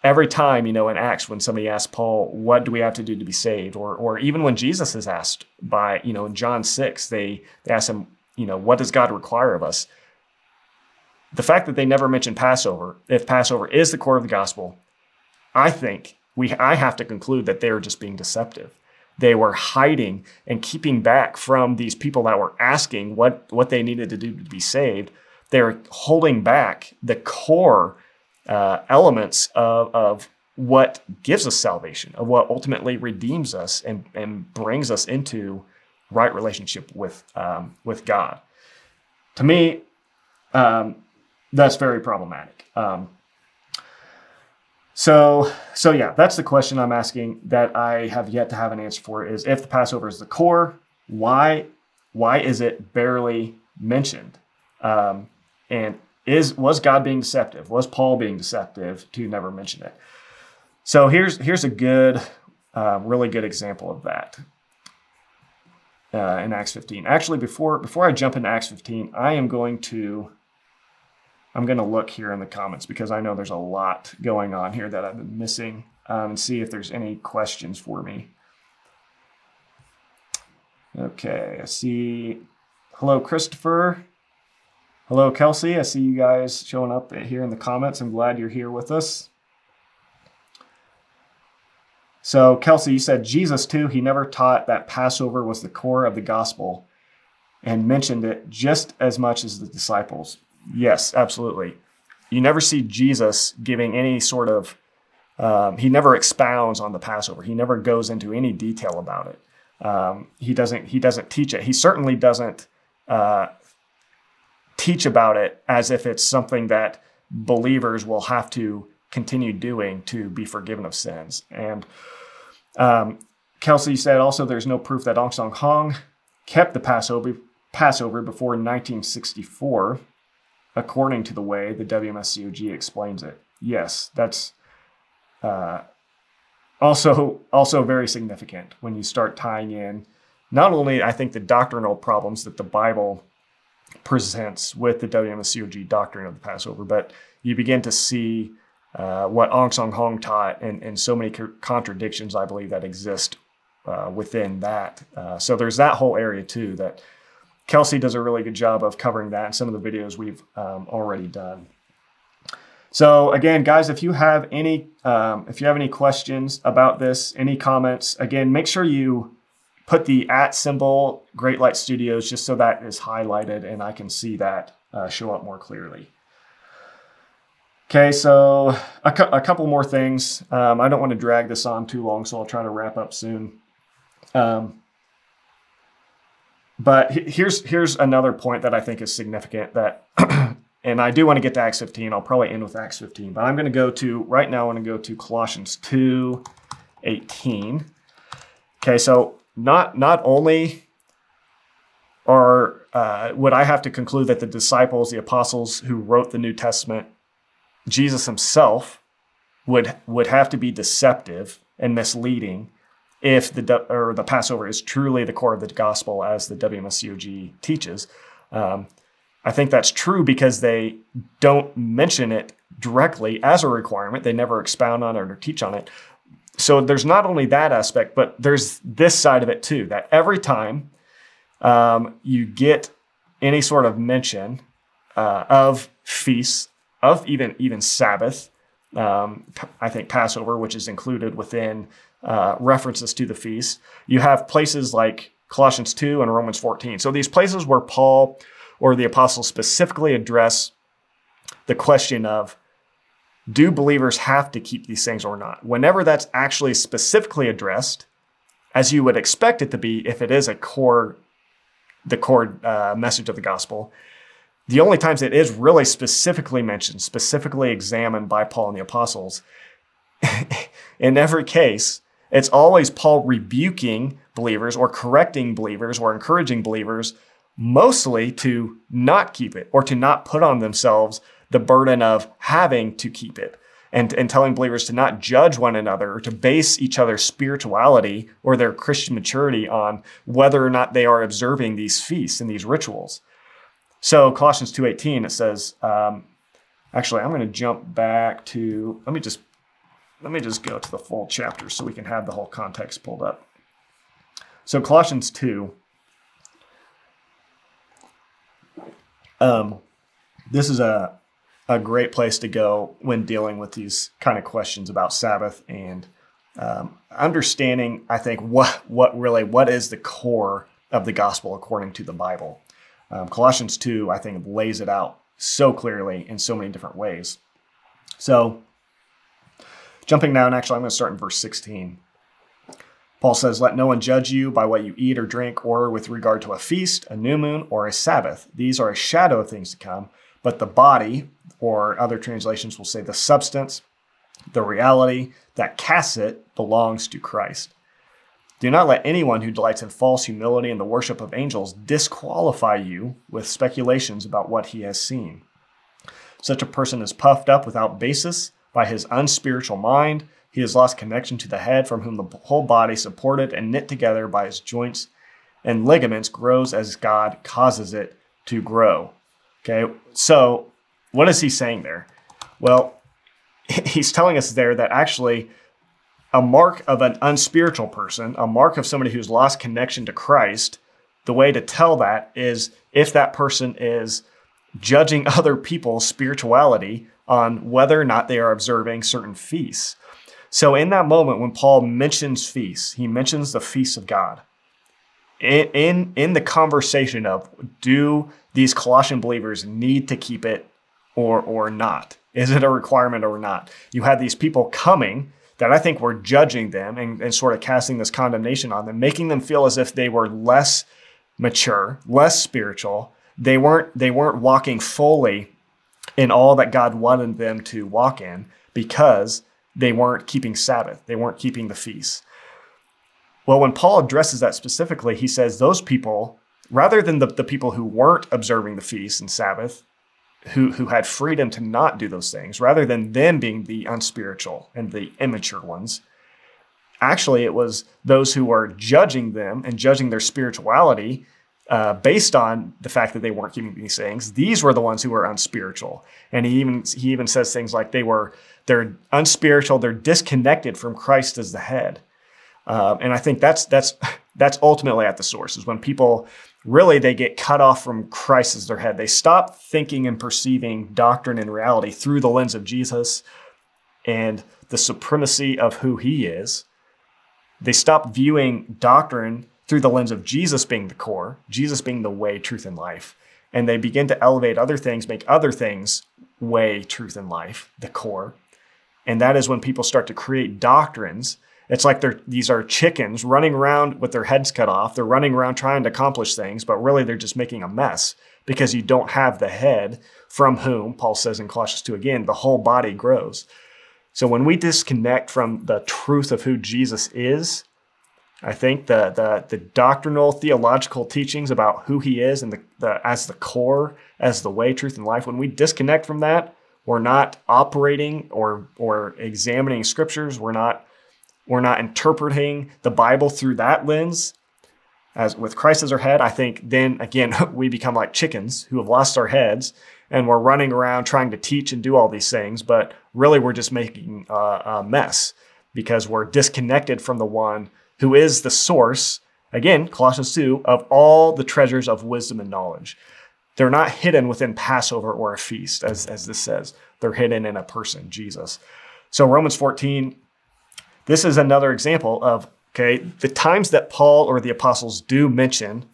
every time, you know, in Acts, when somebody asks Paul, what do we have to do to be saved? Or, or even when Jesus is asked by, you know, in John 6, they, they ask him, you know, what does God require of us? the fact that they never mention Passover, if Passover is the core of the gospel, I think we I have to conclude that they were just being deceptive. They were hiding and keeping back from these people that were asking what, what they needed to do to be saved. They were holding back the core uh, elements of, of what gives us salvation, of what ultimately redeems us and, and brings us into right relationship with, um, with God. To me, um, that's very problematic. Um, so, so yeah, that's the question I'm asking that I have yet to have an answer for. Is if the Passover is the core, why, why is it barely mentioned. Um, and is was God being deceptive? Was Paul being deceptive to never mention it? So here's here's a good, uh, really good example of that uh, in Acts 15. Actually, before before I jump into Acts 15, I am going to I'm going to look here in the comments because I know there's a lot going on here that I've been missing um, and see if there's any questions for me. Okay, I see. Hello, Christopher. Hello, Kelsey. I see you guys showing up here in the comments. I'm glad you're here with us. So, Kelsey, you said Jesus, too, he never taught that Passover was the core of the gospel and mentioned it just as much as the disciples. Yes, absolutely. You never see Jesus giving any sort of, um, he never expounds on the Passover. He never goes into any detail about it. Um, he doesn't. He doesn't teach it. He certainly doesn't uh, teach about it as if it's something that believers will have to continue doing to be forgiven of sins. And um, Kelsey said also there's no proof that Ahn Sahng-hong kept the Passover Passover before 1964 according to the way the WMSCOG explains it. Yes, that's uh, also also very significant when you start tying in not only I think the doctrinal problems that the Bible presents with the WMSCOG doctrine of the Passover, but you begin to see uh, what Ahn Sahng-hong taught and, and so many co- contradictions I believe that exist uh, within that. Uh, so there's that whole area too that Kelsey does a really good job of covering that in some of the videos we've um, already done. So again, guys, if you have any um, if you have any questions about this, any comments, again, make sure you put the at symbol Great Light Studios just so that is highlighted and I can see that uh, show up more clearly. Okay, so a, cu- a couple more things. Um, I don't want to drag this on too long, so I'll try to wrap up soon. Um, but here's here's another point that I think is significant that, and I do want to get to Acts 15. I'll probably end with Acts 15, but I'm going to go to right now. I'm going to go to Colossians 2, 18. Okay, so not not only are uh, would I have to conclude that the disciples, the apostles who wrote the New Testament, Jesus himself would would have to be deceptive and misleading if the or the Passover is truly the core of the gospel as the WMSCOG teaches. Um, I think that's true because they don't mention it directly as a requirement. They never expound on it or teach on it. So there's not only that aspect, but there's this side of it too. That every time um, you get any sort of mention uh, of feasts, of even even Sabbath, um, I think Passover, which is included within uh, references to the feast. You have places like Colossians 2 and Romans 14. So these places where Paul or the apostles specifically address the question of do believers have to keep these things or not? Whenever that's actually specifically addressed, as you would expect it to be if it is a core, the core uh, message of the gospel, the only times it is really specifically mentioned, specifically examined by Paul and the apostles, in every case, it's always Paul rebuking believers or correcting believers or encouraging believers mostly to not keep it or to not put on themselves the burden of having to keep it and, and telling believers to not judge one another or to base each other's spirituality or their Christian maturity on whether or not they are observing these feasts and these rituals. So Colossians 2.18, it says, um, actually, I'm going to jump back to, let me just let me just go to the full chapter so we can have the whole context pulled up. So Colossians 2. Um, this is a, a great place to go when dealing with these kind of questions about Sabbath and um, understanding, I think, what, what really, what is the core of the gospel according to the Bible. Um, Colossians 2, I think, lays it out so clearly in so many different ways. So Jumping now, and actually, I'm going to start in verse 16. Paul says, Let no one judge you by what you eat or drink, or with regard to a feast, a new moon, or a Sabbath. These are a shadow of things to come, but the body, or other translations will say the substance, the reality that casts it belongs to Christ. Do not let anyone who delights in false humility and the worship of angels disqualify you with speculations about what he has seen. Such a person is puffed up without basis by his unspiritual mind. He has lost connection to the head, from whom the whole body, supported and knit together by his joints and ligaments, grows as God causes it to grow. Okay, so what is he saying there? Well, he's telling us there that actually a mark of an unspiritual person, a mark of somebody who's lost connection to Christ, the way to tell that is if that person is judging other people's spirituality on whether or not they are observing certain feasts. So, in that moment, when Paul mentions feasts, he mentions the feasts of God. In, in, in the conversation of do these Colossian believers need to keep it or, or not? Is it a requirement or not? You had these people coming that I think were judging them and, and sort of casting this condemnation on them, making them feel as if they were less mature, less spiritual. They weren't they weren't walking fully in all that God wanted them to walk in because they weren't keeping Sabbath. They weren't keeping the feasts. Well, when Paul addresses that specifically, he says those people, rather than the, the people who weren't observing the feast and Sabbath, who, who had freedom to not do those things, rather than them being the unspiritual and the immature ones. Actually, it was those who were judging them and judging their spirituality uh, based on the fact that they weren't keeping these things. These were the ones who were unspiritual, and he even he even says things like they were they're unspiritual, they're disconnected from Christ as the head. Uh, and I think that's that's that's ultimately at the source is when people really they get cut off from Christ as their head. They stop thinking and perceiving doctrine and reality through the lens of Jesus and the supremacy of who he is. They stop viewing doctrine through the lens of Jesus being the core, Jesus being the way, truth, and life. And they begin to elevate other things, make other things way, truth, and life, the core. And that is when people start to create doctrines it's like they're these are chickens running around with their heads cut off. They're running around trying to accomplish things, but really they're just making a mess because you don't have the head from whom, Paul says in Colossians 2 again, the whole body grows. So when we disconnect from the truth of who Jesus is, I think the, the, the doctrinal theological teachings about who he is and the, the, as the core, as the way, truth, and life, when we disconnect from that, we're not operating or, or examining scriptures. We're not we're not interpreting the Bible through that lens, as with Christ as our head, I think then again we become like chickens who have lost our heads and we're running around trying to teach and do all these things, but really we're just making a, mess because we're disconnected from the one who is the source, again, Colossians 2, of all the treasures of wisdom and knowledge. They're not hidden within Passover or a feast, as, as this says. They're hidden in a person, Jesus. So Romans 14 this is another example of, okay, the times that Paul or the apostles do mention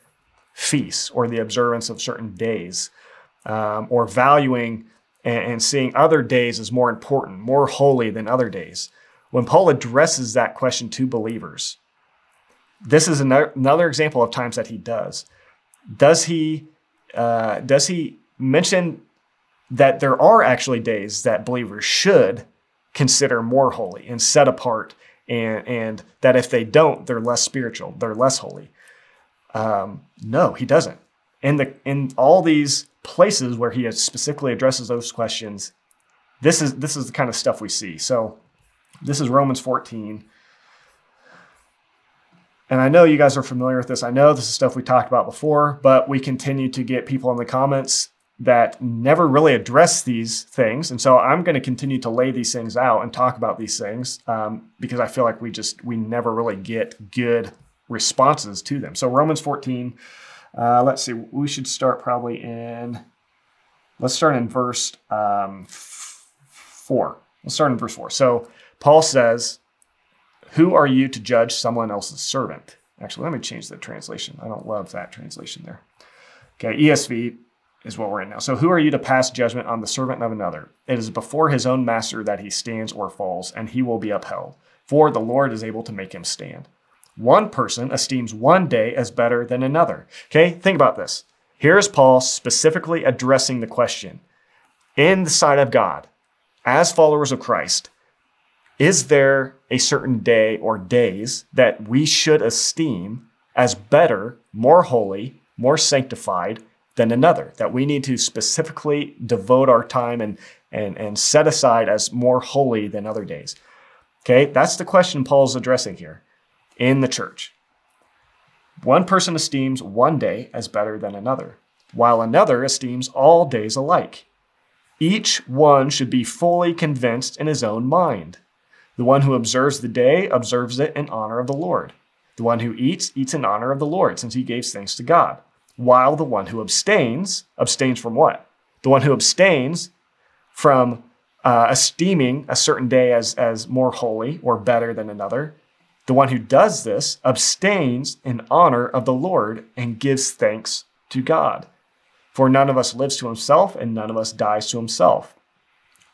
feasts or the observance of certain days um, or valuing and, and seeing other days as more important, more holy than other days. When Paul addresses that question to believers, this is another example of times that he does. Does he uh, does he mention that there are actually days that believers should consider more holy and set apart and and that if they don't, they're less spiritual, they're less holy. Um, no, he doesn't. In the in all these places where he specifically addresses those questions, this is this is the kind of stuff we see. So this is Romans 14. And I know you guys are familiar with this. I know this is stuff we talked about before, but we continue to get people in the comments that never really address these things. And so I'm going to continue to lay these things out and talk about these things um, because I feel like we just, we never really get good responses to them. So Romans 14, uh, let's see, we should start probably in, let's start in verse um, four. Let's start in verse four. So Paul says, Who are you to judge someone else's servant? Actually, let me change the translation. I don't love that translation there. Okay, ESV, is what we're in now. So, who are you to pass judgment on the servant of another? It is before his own master that he stands or falls, and he will be upheld, for the Lord is able to make him stand. One person esteems one day as better than another. Okay, think about this. Here's Paul specifically addressing the question in the sight of God, as followers of Christ, is there a certain day or days that we should esteem as better, more holy, more sanctified than another, that we need to specifically devote our time and, and, and set aside as more holy than other days? Okay, that's the question Paul's addressing here in the church. One person esteems one day as better than another, while another esteems all days alike. Each one should be fully convinced in his own mind. The one who observes the day observes it in honor of the Lord. The one who eats, eats in honor of the Lord, since he gave thanks to God. While the one who abstains, abstains from what? The one who abstains from uh, esteeming a certain day as, as more holy or better than another, the one who does this abstains in honor of the Lord and gives thanks to God. For none of us lives to himself, and none of us dies to himself.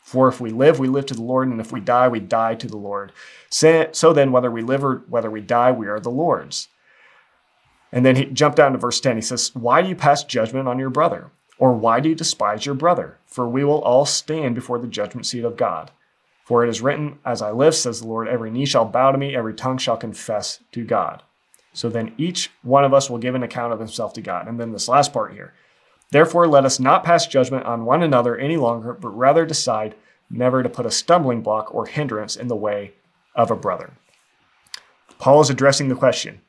For if we live, we live to the Lord, and if we die, we die to the Lord. So then, whether we live or whether we die, we are the Lord's. And then he jumped down to verse 10. He says, Why do you pass judgment on your brother? Or why do you despise your brother? For we will all stand before the judgment seat of God. For it is written, As I live, says the Lord, every knee shall bow to me, every tongue shall confess to God. So then each one of us will give an account of himself to God. And then this last part here. Therefore, let us not pass judgment on one another any longer, but rather decide never to put a stumbling block or hindrance in the way of a brother. Paul is addressing the question.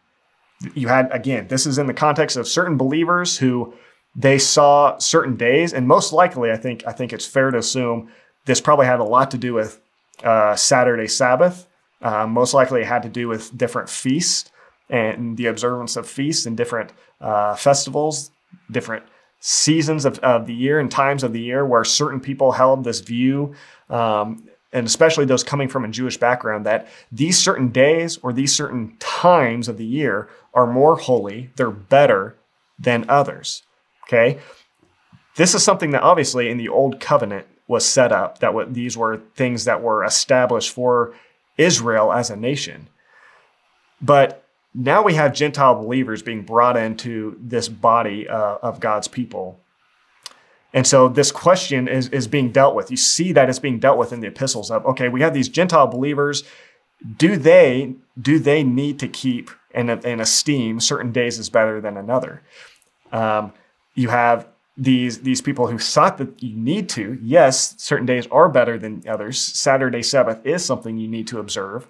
You had, again, this is in the context of certain believers who they saw certain days, and most likely, I think, I think it's fair to assume this probably had a lot to do with uh, Saturday Sabbath. Uh, most likely, it had to do with different feasts and the observance of feasts and different uh, festivals, different seasons of, of the year and times of the year where certain people held this view, um, and especially those coming from a Jewish background, that these certain days or these certain times of the year are more holy, they're better than others. Okay? This is something that obviously in the Old Covenant was set up, that these were things that were established for Israel as a nation. But now we have Gentile believers being brought into this body uh, of God's people. And so this question is, is being dealt with. You see that it's being dealt with in the epistles of, okay, we have these Gentile believers. Do they, do they need to keep and, and esteem certain days is better than another? Um, you have these, these people who thought that you need to. Yes, certain days are better than others. Saturday Sabbath is something you need to observe.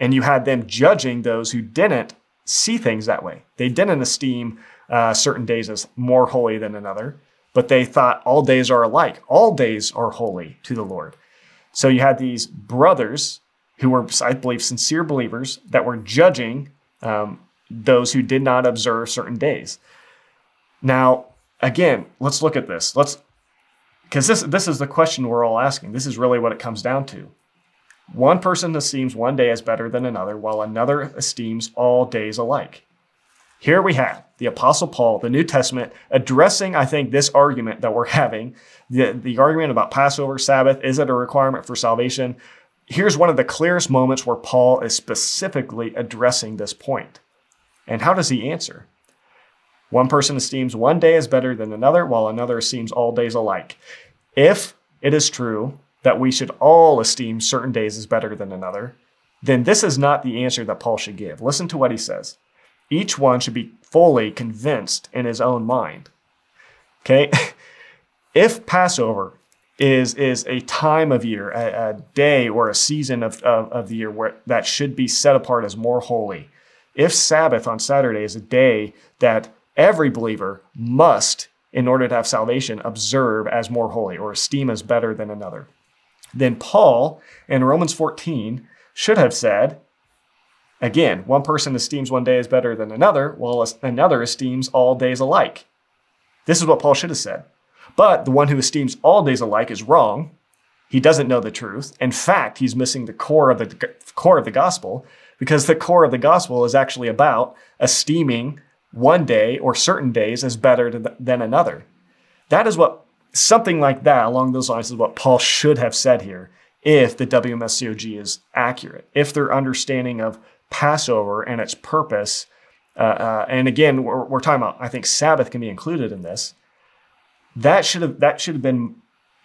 And you had them judging those who didn't see things that way. They didn't esteem uh, certain days as more holy than another, but they thought all days are alike. All days are holy to the Lord. So you had these brothers who were, I believe, sincere believers that were judging um, those who did not observe certain days. Now, again, let's look at this. Let's because this this is the question we're all asking. This is really what it comes down to. One person esteems one day as better than another, while another esteems all days alike. Here we have the Apostle Paul, the New Testament, addressing, I think, this argument that we're having the, the argument about Passover, Sabbath, is it a requirement for salvation? Here's one of the clearest moments where Paul is specifically addressing this point. And how does he answer? One person esteems one day as better than another, while another esteems all days alike. If it is true that we should all esteem certain days as better than another, then this is not the answer that Paul should give. Listen to what he says. Each one should be fully convinced in his own mind. Okay? if Passover is, is a time of year, a, a day or a season of, of, of the year where that should be set apart as more holy, if Sabbath on Saturday is a day that every believer must, in order to have salvation, observe as more holy or esteem as better than another, then Paul in Romans 14 should have said, again, one person esteems one day as better than another, while another esteems all days alike. This is what Paul should have said. But the one who esteems all days alike is wrong. He doesn't know the truth. In fact, he's missing the core of the core of the gospel because the core of the gospel is actually about esteeming one day or certain days as better than another. That is what something like that along those lines is what Paul should have said here if the WMSCOG is accurate, if their understanding of Passover and its purpose, uh, uh, and again, we're, we're, talking about, I think Sabbath can be included in this. That should have that should have been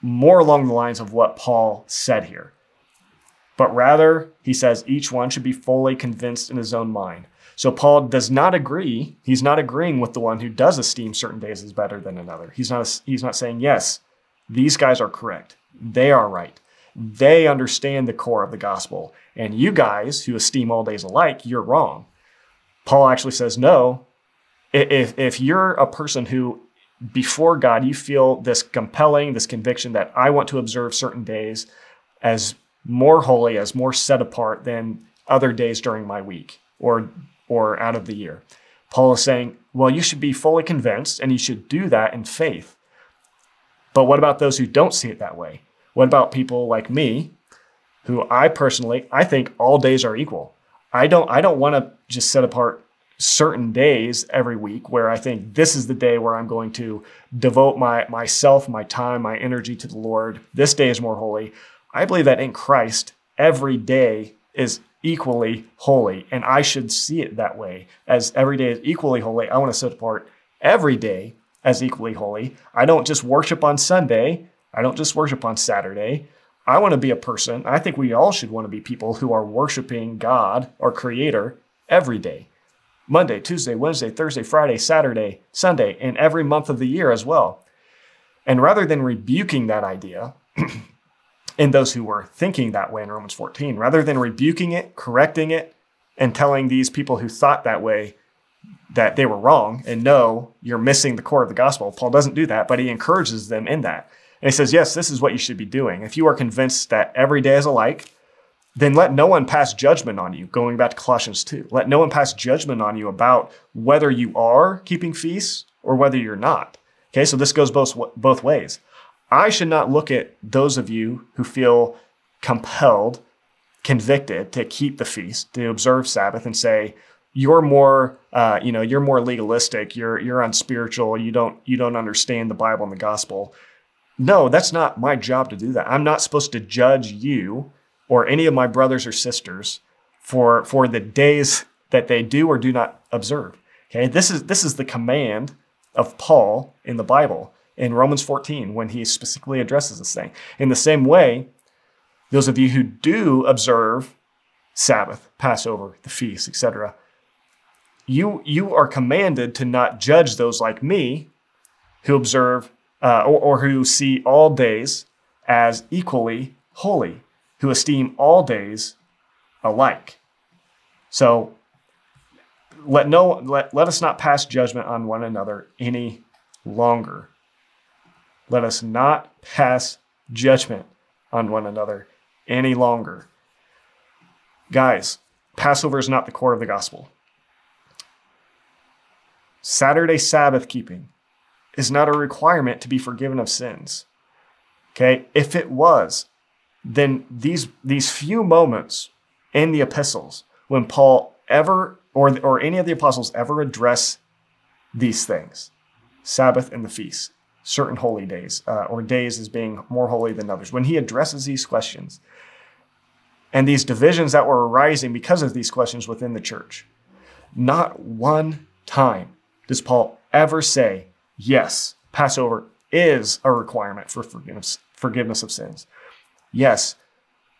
more along the lines of what Paul said here. but rather, he says, each one should be fully convinced in his own mind. So Paul does not agree. He's not agreeing with the one who does esteem certain days as better than another. He's not. He's not saying yes. These guys are correct. They are right. They understand the core of the gospel. And you guys who esteem all days alike, you're wrong. Paul actually says no. If if you're a person who before God you feel this compelling, this conviction that I want to observe certain days as more holy, as more set apart than other days during my week or or out of the year. Paul is saying, well, you should be fully convinced and you should do that in faith. But what about those who don't see it that way? What about people like me, who I personally, I think all days are equal. I don't I don't want to just set apart certain days every week where I think this is the day where I'm going to devote my myself, my time, my energy to the Lord. This day is more holy. I believe that in Christ, every day is equally holy. And I should see it that way as every day is equally holy. I want to set apart every day as equally holy. I don't just worship on Sunday. I don't just worship on Saturday. I want to be a person. I think we all should want to be people who are worshiping God, our creator, every day. Monday, Tuesday, Wednesday, Thursday, Friday, Saturday, Sunday, and every month of the year as well. And rather than rebuking that idea, in those who were thinking that way in Romans 14, rather than rebuking it, correcting it, and telling these people who thought that way that they were wrong and no, you're missing the core of the gospel. Paul doesn't do that, but he encourages them in that. And he says, Yes, this is what you should be doing. If you are convinced that every day is alike, then let no one pass judgment on you. Going back to Colossians 2, let no one pass judgment on you about whether you are keeping feasts or whether you're not. Okay, so this goes both, both ways. I should not look at those of you who feel compelled, convicted to keep the feast, to observe Sabbath, and say, you're more, uh, you know, you're more legalistic. You're you're unspiritual. You don't you don't understand the Bible and the gospel. No, that's not my job to do that. I'm not supposed to judge you or any of my brothers or sisters for for the days that they do or do not observe. Okay, this is this is the command of Paul in the Bible in Romans 14 when he specifically addresses this thing. In the same way, those of you who do observe Sabbath, Passover, the feast, etc., you you are commanded to not judge those like me who observe uh, or, or who see all days as equally holy, who esteem all days alike. So let no let, let us not pass judgment on one another any longer let us not pass judgment on one another any longer. Guys, Passover is not the core of the gospel. Saturday Sabbath keeping is not a requirement to be forgiven of sins. Okay? If it was, then these, these few moments in the epistles when Paul ever or, or any of the apostles ever address these things, Sabbath and the feast, certain holy days uh, or days as being more holy than others. When he addresses these questions and these divisions that were arising because of these questions within the church, not one time does Paul ever say, yes, Passover is a requirement for forgiveness, forgiveness of sins. Yes,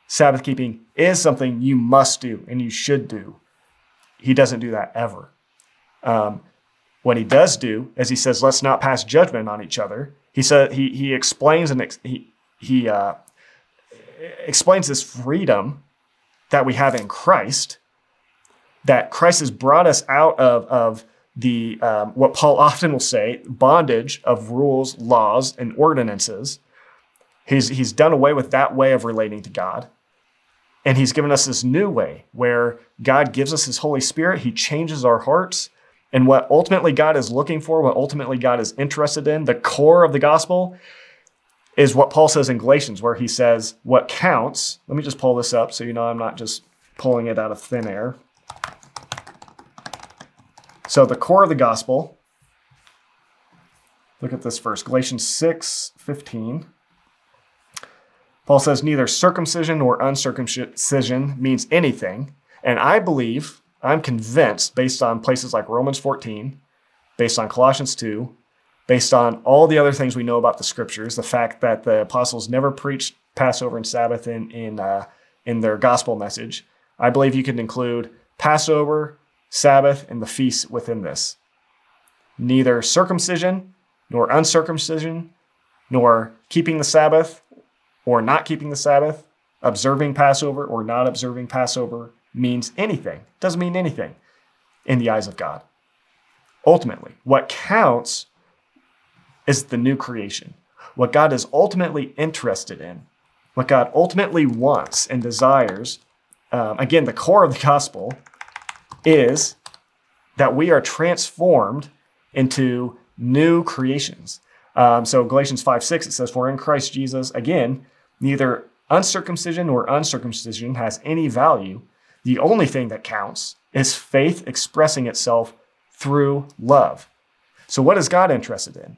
Sabbath keeping is something you must do and you should do. He doesn't do that ever. Um, what he does do is he says, let's not pass judgment on each other. He said he he explains and ex- he he uh, explains this freedom that we have in Christ. That Christ has brought us out of of the um, what Paul often will say bondage of rules, laws, and ordinances. He's he's done away with that way of relating to God. And he's given us this new way where God gives us his Holy Spirit. He changes our hearts and what ultimately God is looking for, what ultimately God is interested in, the core of the gospel, is what Paul says in Galatians, where he says, What counts, let me just pull this up so you know I'm not just pulling it out of thin air. So, the core of the gospel, look at this verse, Galatians 6 15. Paul says, Neither circumcision nor uncircumcision means anything. And I believe I'm convinced, based on places like Romans 14, based on Colossians 2, based on all the other things we know about the scriptures, the fact that the apostles never preached Passover and Sabbath in in uh, in their gospel message, I believe you can include Passover, Sabbath, and the feasts within this. Neither circumcision nor uncircumcision, nor keeping the Sabbath or not keeping the Sabbath, observing Passover or not observing Passover means anything. Doesn't mean anything in the eyes of God. Ultimately, what counts is the new creation. What God is ultimately interested in, what God ultimately wants and desires. Um, again, the core of the gospel is that we are transformed into new creations. Um, so Galatians 5 6, it says, For in Christ Jesus, again, neither uncircumcision nor uncircumcision has any value. The only thing that counts is faith expressing itself through love. So, what is God interested in?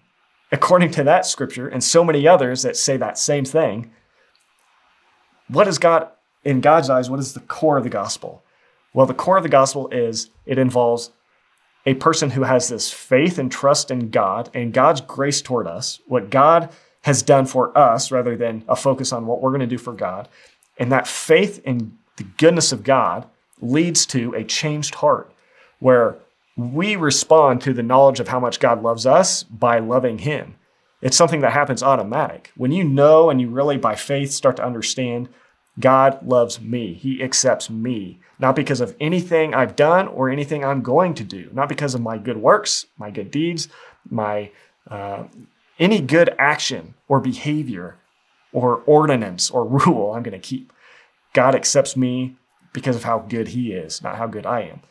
According to that scripture and so many others that say that same thing, what is God, in God's eyes, what is the core of the gospel? Well, the core of the gospel is it involves a person who has this faith and trust in God and God's grace toward us, what God has done for us, rather than a focus on what we're going to do for God. And that faith in the goodness of God leads to a changed heart where we respond to the knowledge of how much God loves us by loving Him. It's something that happens automatic. When you know and you really, by faith, start to understand God loves me, He accepts me, not because of anything I've done or anything I'm going to do, not because of my good works, my good deeds, my uh, any good action or behavior or ordinance or rule I'm going to keep. God accepts me because of how good He is, not how good I am.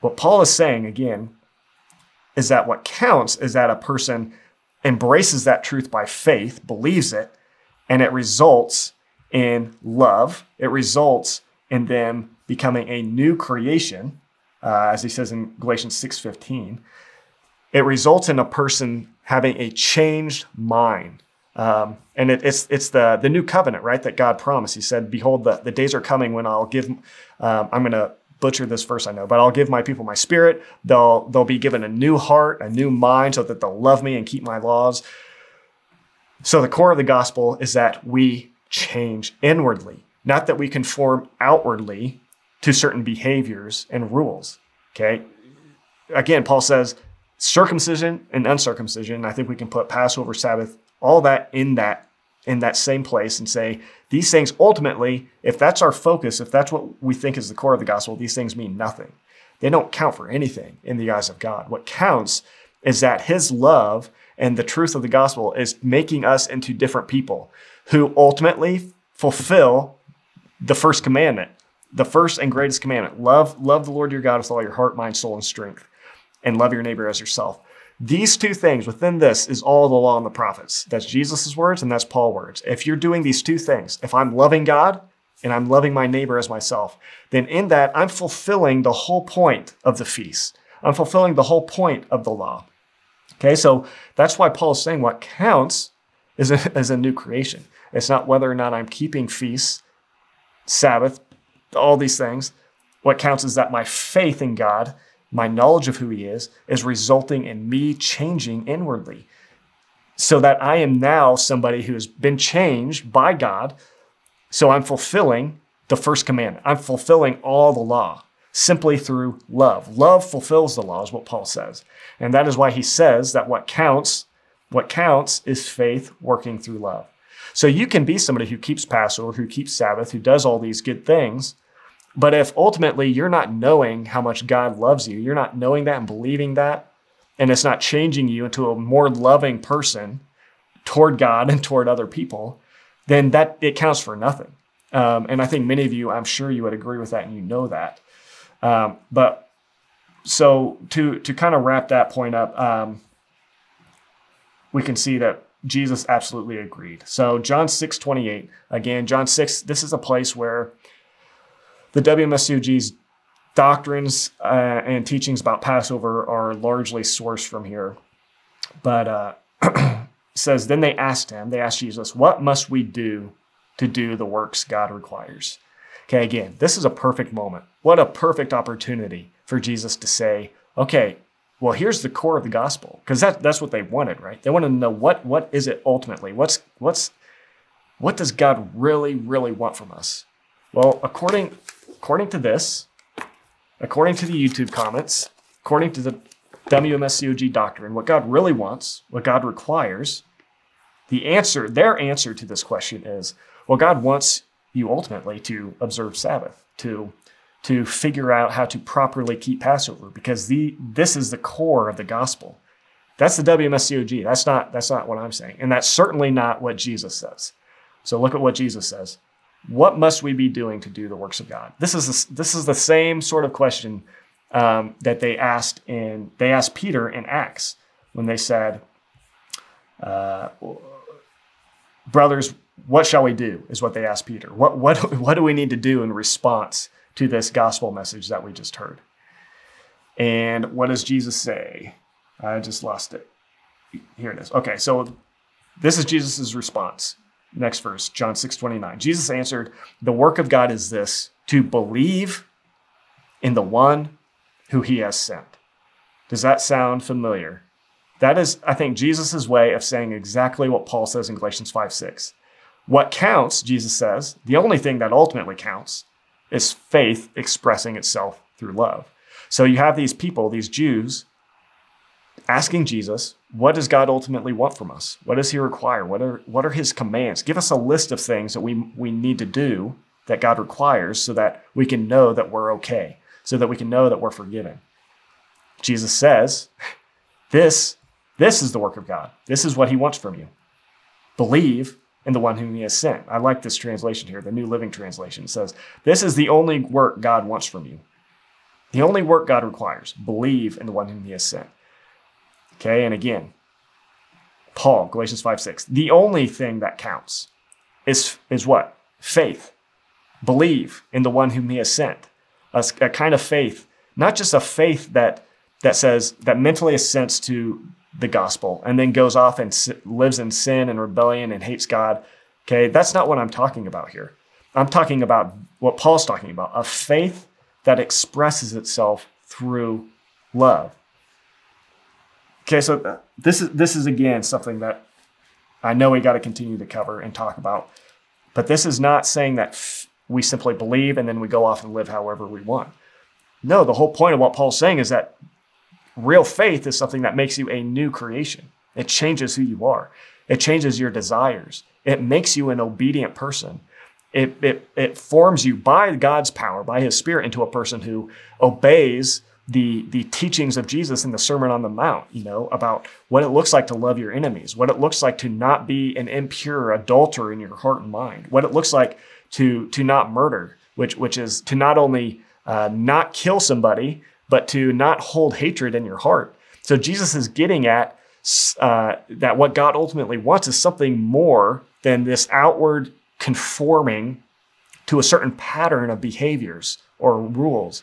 What Paul is saying again is that what counts is that a person embraces that truth by faith, believes it, and it results in love. It results in them becoming a new creation, uh, as he says in Galatians 6:15. It results in a person having a changed mind. Um, and it, it's it's the the new covenant, right? That God promised. He said, "Behold, the, the days are coming when I'll give. Um, I'm going to butcher this verse, I know, but I'll give my people my spirit. They'll they'll be given a new heart, a new mind, so that they'll love me and keep my laws." So the core of the gospel is that we change inwardly, not that we conform outwardly to certain behaviors and rules. Okay. Again, Paul says circumcision and uncircumcision. I think we can put Passover, Sabbath, all that in that in that same place and say these things ultimately, if that's our focus, if that's what we think is the core of the gospel, these things mean nothing. They don't count for anything in the eyes of God. What counts is that His love and the truth of the gospel is making us into different people who ultimately fulfill the first commandment, the first and greatest commandment. Love, love the Lord your God with all your heart, mind, soul, and strength, and love your neighbor as yourself. These two things within this is all the law and the prophets. That's Jesus' words and that's Paul's words. If you're doing these two things, if I'm loving God and I'm loving my neighbor as myself, then in that I'm fulfilling the whole point of the feast. I'm fulfilling the whole point of the law. Okay, so that's why Paul is saying what counts is a, is a new creation. It's not whether or not I'm keeping feasts, Sabbath, all these things. What counts is that my faith in God my knowledge of who He is, is resulting in me changing inwardly. So that I am now somebody who has been changed by God. So I'm fulfilling the first commandment. I'm fulfilling all the law simply through love. Love fulfills the law, is what Paul says. And that is why he says that what counts, what counts is faith working through love. So you can be somebody who keeps Passover, who keeps Sabbath, who does all these good things, but if ultimately you're not knowing how much God loves you, you're not knowing that and believing that, and it's not changing you into a more loving person toward God and toward other people, then that it counts for nothing. Um, and I think many of you, I'm sure you would agree with that, and you know that. Um, but so to to kind of wrap that point up, um, we can see that Jesus absolutely agreed. So John 6, 28, again, John 6, this is a place where the WMSCOG's doctrines uh, and teachings about Passover are largely sourced from here. But uh, says, Then they asked him, they asked Jesus, What must we do to do the works God requires? Okay, again, this is a perfect moment. What a perfect opportunity for Jesus to say, Okay, well, here's the core of the gospel, because that, that's what they wanted, right? They wanted to know what, what is it ultimately? What's, what's what does God really, really want from us? Well, according, according to this, according to the YouTube comments, according to the WMSCOG doctrine, what God really wants, what God requires, the answer, their answer to this question is, well, God wants you ultimately to observe Sabbath, to to figure out how to properly keep Passover, because the this is the core of the gospel. That's the WMSCOG. That's not that's not what I'm saying, and that's certainly not what Jesus says. So look at what Jesus says. What must we be doing to do the works of God? This is the, this is the same sort of question um, that they asked in they asked Peter in Acts when they said, uh, "Brothers, what shall we do?" Is what they asked Peter. What what what do we need to do in response to this gospel message that we just heard? And what does Jesus say? I just lost it. Here it is. Okay, so this is Jesus' response. Next verse, John 6 29. Jesus answered, The work of God is this to believe in the one who he has sent. Does that sound familiar? That is, I think, Jesus' way of saying exactly what Paul says in Galatians 5 6. What counts, Jesus says, the only thing that ultimately counts is faith expressing itself through love. So you have these people, these Jews, asking Jesus, what does God ultimately want from us? What does he require? What are, what are his commands? Give us a list of things that we, we need to do that God requires so that we can know that we're okay so that we can know that we're forgiven. Jesus says, this, this is the work of God. This is what he wants from you. Believe in the one whom he has sent. I like this translation here, the New Living Translation it says, This is the only work God wants from you. The only work God requires. Believe in the one whom he has sent. Okay, and again, Paul, Galatians 5 6. The only thing that counts is, is what? Faith. Believe in the one whom he has sent a, a kind of faith, not just a faith that that says that mentally assents to the gospel and then goes off and lives in sin and rebellion and hates God. Okay, that's not what I'm talking about here. I'm talking about what Paul's talking about a faith that expresses itself through love. Okay, so uh, this is this is again something that I know we got to continue to cover and talk about, but this is not saying that we simply believe and then we go off and live however we want. No, the whole point of what Paul's saying is that real faith is something that makes you a new creation. It changes who you are. It changes your desires. It makes you an obedient person. It, it, it forms you by God's power, by his spirit, into a person who obeys the, the teachings of Jesus in the Sermon on the Mount, you know, about what it looks like to love your enemies, what it looks like to not be an impure adulterer in your heart and mind, what it looks like to to not murder, which which is to not only uh, not kill somebody, but to not hold hatred in your heart. So Jesus is getting at uh, that what God ultimately wants is something more than this outward conforming to a certain pattern of behaviors or rules.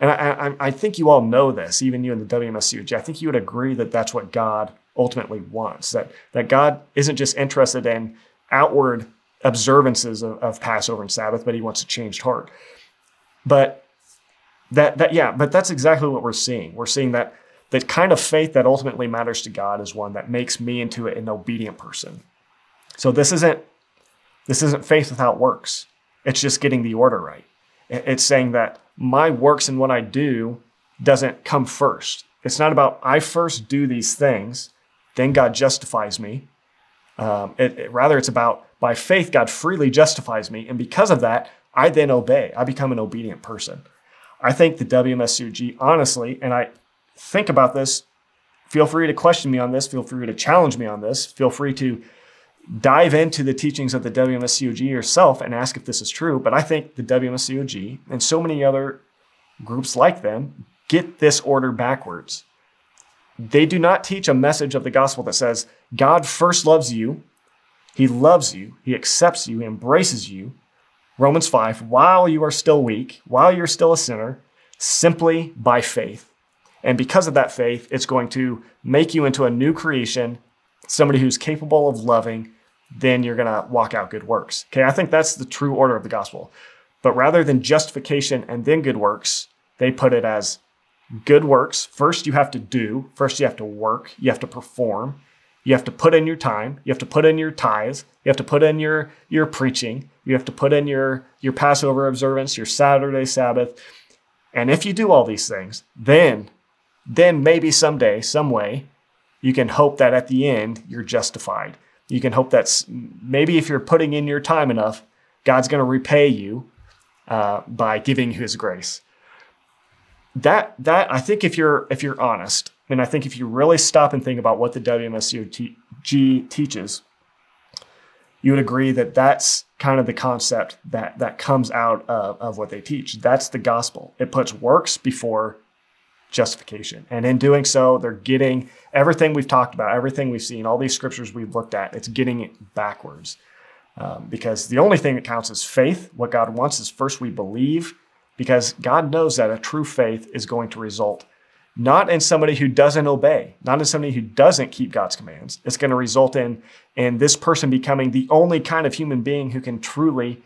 And I, I, I, think you all know this, even you in the WMSCOG. I think you would agree that that's what God ultimately wants. That that God isn't just interested in outward observances of, of Passover and Sabbath, but he wants a changed heart. But that that yeah, but that's exactly what we're seeing. We're seeing that the kind of faith that ultimately matters to God is one that makes me into an obedient person. So this isn't this isn't faith without works. It's just getting the order right. It's saying that my works and what I do doesn't come first. It's not about I first do these things, then God justifies me. Um, it, it, rather, it's about by faith, God freely justifies me. And because of that, I then obey. I become an obedient person. I think the WMSCOG, honestly, and I think about this, feel free to question me on this, feel free to challenge me on this, feel free to dive into the teachings of the WMSCOG yourself and ask if this is true. But I think the WMSCOG and so many other groups like them get this order backwards. They do not teach a message of the gospel that says God first loves you he loves you, He accepts you, He embraces you. Romans 5, while you are still weak, while you're still a sinner, simply by faith. And because of that faith, it's going to make you into a new creation, somebody who's capable of loving. Then you're going to walk out good works. Okay, I think that's the true order of the gospel. But rather than justification and then good works, they put it as good works. First, you have to do, first, you have to work, you have to perform, You have to put in your time. You have to put in your tithes. You have to put in your your preaching. You have to put in your your Passover observance, your Saturday Sabbath. And if you do all these things, then then maybe someday, some way, you can hope that at the end you're justified. You can hope that's maybe if you're putting in your time enough, God's going to repay you uh, by giving His grace. That that I think if you're if you're honest, and I think if you really stop and think about what the WMSCOG teaches, you would agree that that's kind of the concept that that comes out of, of what they teach. That's the gospel. It puts works before justification. And in doing so, they're getting everything we've talked about, everything we've seen, all these scriptures we've looked at, it's getting it backwards. Um, because the only thing that counts is faith. What God wants is first we believe, because God knows that a true faith is going to result not in somebody who doesn't obey, not in somebody who doesn't keep God's commands. It's going to result in, in this person becoming the only kind of human being who can truly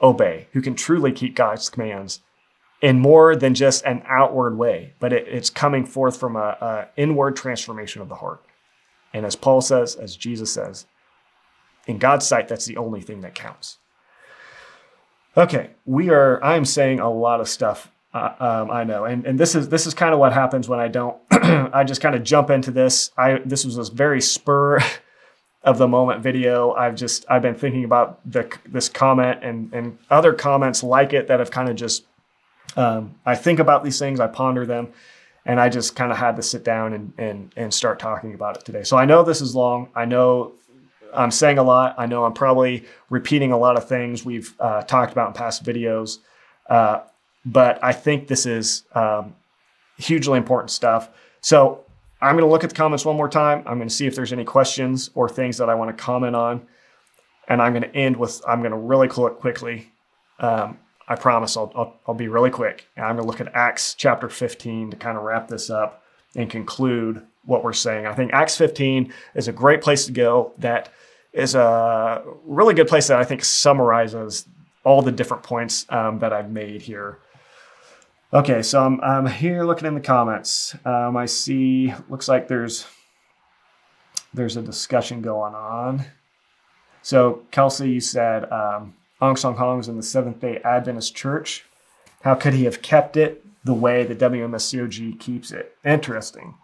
obey, who can truly keep God's commands in more than just an outward way, but it, it's coming forth from a, a inward transformation of the heart. And as Paul says, as Jesus says, in God's sight, that's the only thing that counts. Okay, we are. I'm saying a lot of stuff uh, um, I know, and and this is this is kind of what happens when I don't. I just kind of jump into this. I this was a very spur of the moment video. I've just I've been thinking about the this comment and and other comments like it that have kind of just. Um, I think about these things. I ponder them, and I just kind of had to sit down and and and start talking about it today. So I know this is long. I know I'm saying a lot. I know I'm probably repeating a lot of things we've uh, talked about in past videos. Uh, but I think this is um, hugely important stuff. So I'm going to look at the comments one more time. I'm going to see if there's any questions or things that I want to comment on. And I'm going to end with, I'm going to really quickly. Um, I promise I'll, I'll, I'll, be really quick. And I'm going to look at Acts chapter 15 to kind of wrap this up and conclude what we're saying. I think Acts 15 is a great place to go. That is a really good place that I think summarizes all the different points um, that I've made here. Okay, so I'm, I'm here looking in the comments. Um, I see, looks like there's there's a discussion going on. So Kelsey, you said um, Ahn Sahng-hong was in the Seventh Day Adventist Church. How could he have kept it the way the WMSCOG keeps it? Interesting.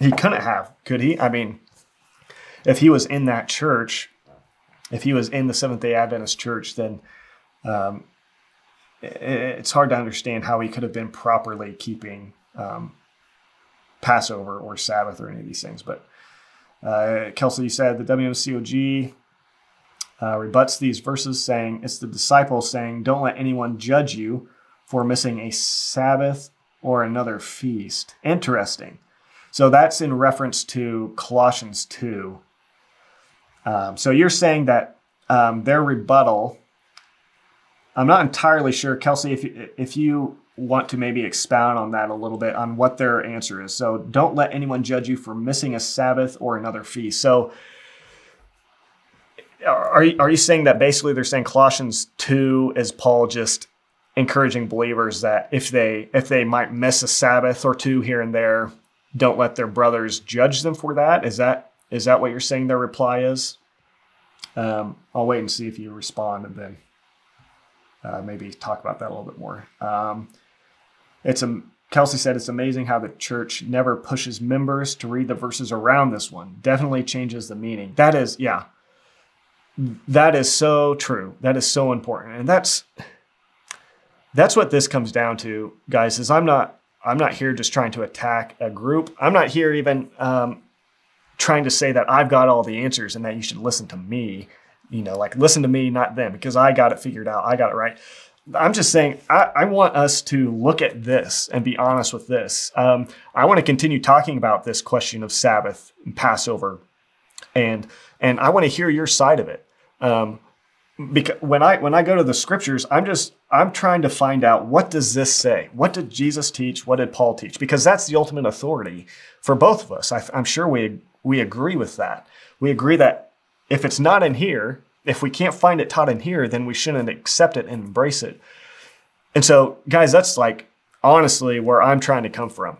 He couldn't have, could he? I mean, if he was in that church, if he was in the Seventh Day Adventist Church, then um, it's hard to understand how he could have been properly keeping um, Passover or Sabbath or any of these things. But uh, Kelsey you said the WMSCOG uh, rebuts these verses, saying it's the disciples saying, "Don't let anyone judge you for missing a Sabbath or another feast." Interesting. So that's in reference to Colossians two. Um, so you're saying that um, their rebuttal I'm not entirely sure, Kelsey, if if you want to maybe expound on that a little bit on what their answer is. So don't let anyone judge you for missing a Sabbath or another feast. So are you, are you saying that basically they're saying Colossians 2 is Paul just encouraging believers that if they if they might miss a Sabbath or two here and there, don't let their brothers judge them for that? Is that is that what you're saying their reply is? Um, I'll wait and see if you respond and then uh, maybe talk about that a little bit more. Um, it's a Kelsey said it's amazing how the church never pushes members to read the verses around this one. Definitely changes the meaning. That is, yeah, that is so true. That is so important, and that's that's what this comes down to, guys. Is I'm not I'm not here just trying to attack a group. I'm not here even um, trying to say that I've got all the answers and that you should listen to me you know, like listen to me, not them, because I got it figured out. I got it right. I'm just saying, I, I want us to look at this and be honest with this. Um, I want to continue talking about this question of Sabbath and Passover, and and I want to hear your side of it. Um, because when I when I go to the scriptures, I'm just I'm trying to find out what does this say? What did Jesus teach? What did Paul teach? Because that's the ultimate authority for both of us. I, I'm sure we we agree with that. We agree that if it's not in here, if we can't find it taught in here, then we shouldn't accept it and embrace it. And so, guys, that's like honestly where I'm trying to come from.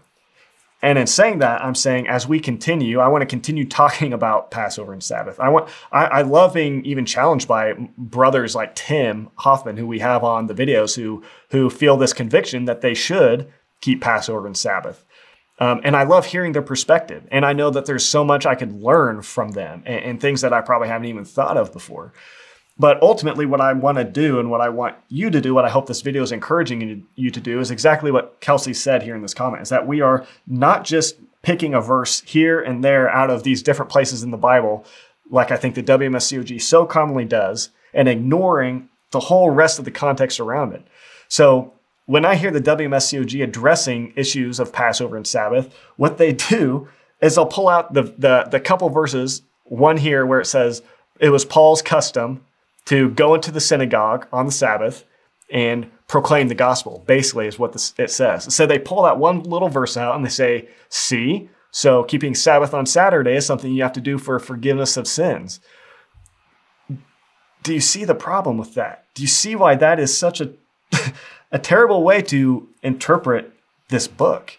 And in saying that, I'm saying as we continue, I want to continue talking about Passover and Sabbath. I want I, I love being even challenged by brothers like Tim Hoffman, who we have on the videos, who who feel this conviction that they should keep Passover and Sabbath. Um, and I love hearing their perspective. And I know that there's so much I could learn from them and, and things that I probably haven't even thought of before. But ultimately, what I want to do and what I want you to do, what I hope this video is encouraging you to do, is exactly what Kelsey said here in this comment is that we are not just picking a verse here and there out of these different places in the Bible, like I think the WMSCOG so commonly does, and ignoring the whole rest of the context around it. So when I hear the WMSCOG addressing issues of Passover and Sabbath, what they do is they'll pull out the, the, the couple verses, one here where it says, it was Paul's custom to go into the synagogue on the Sabbath and proclaim the gospel, basically, is what this, it says. So they pull that one little verse out and they say, See, so keeping Sabbath on Saturday is something you have to do for forgiveness of sins. Do you see the problem with that? Do you see why that is such a, a terrible way to interpret this book?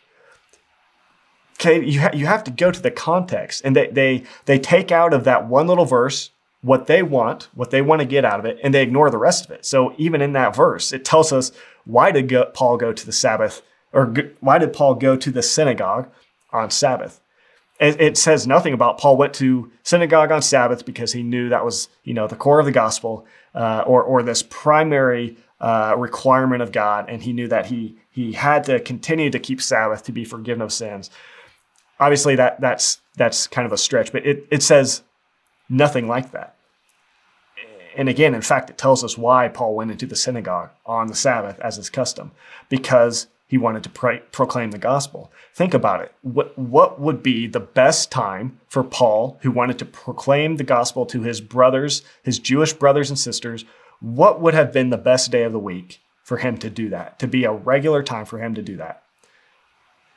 Okay, you, ha- you have to go to the context, and they, they, they take out of that one little verse what they want, what they want to get out of it, and they ignore the rest of it. So even in that verse, it tells us why did go, Paul go to the Sabbath, or why did Paul go to the synagogue on Sabbath? It, it says nothing about Paul went to synagogue on Sabbath because he knew that was you know the core of the gospel, uh, or or this primary uh, requirement of God, and he knew that he he had to continue to keep Sabbath to be forgiven of sins. Obviously, that that's that's kind of a stretch, but it it says nothing like that and again, in fact, it tells us why Paul went into the synagogue on the Sabbath as his custom, because he wanted to pray, proclaim the gospel. Think about it. What, what would be the best time for Paul, who wanted to proclaim the gospel to his brothers, his Jewish brothers and sisters? What would have been the best day of the week for him to do that, to be a regular time for him to do that?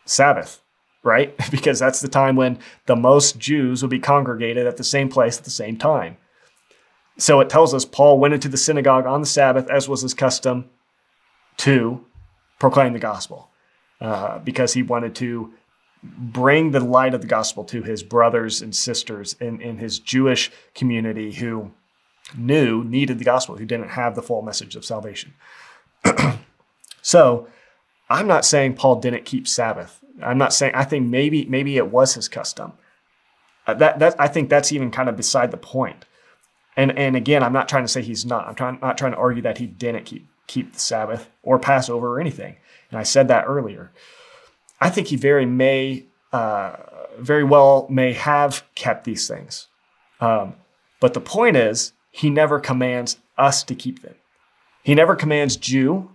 Sabbath, right? because that's the time when the most Jews would be congregated at the same place at the same time. So it tells us Paul went into the synagogue on the Sabbath, as was his custom, to proclaim the gospel uh, because he wanted to bring the light of the gospel to his brothers and sisters in, in his Jewish community who knew needed the gospel, who didn't have the full message of salvation. so I'm not saying Paul didn't keep Sabbath. I'm not saying I think maybe maybe it was his custom. Uh, that that I think that's even kind of beside the point. And and again, I'm not trying to say he's not. I'm trying not trying to argue that he didn't keep keep the Sabbath or Passover or anything. And I said that earlier. I think he very may uh, very well may have kept these things. Um, but the point is, he never commands us to keep them. He never commands Jew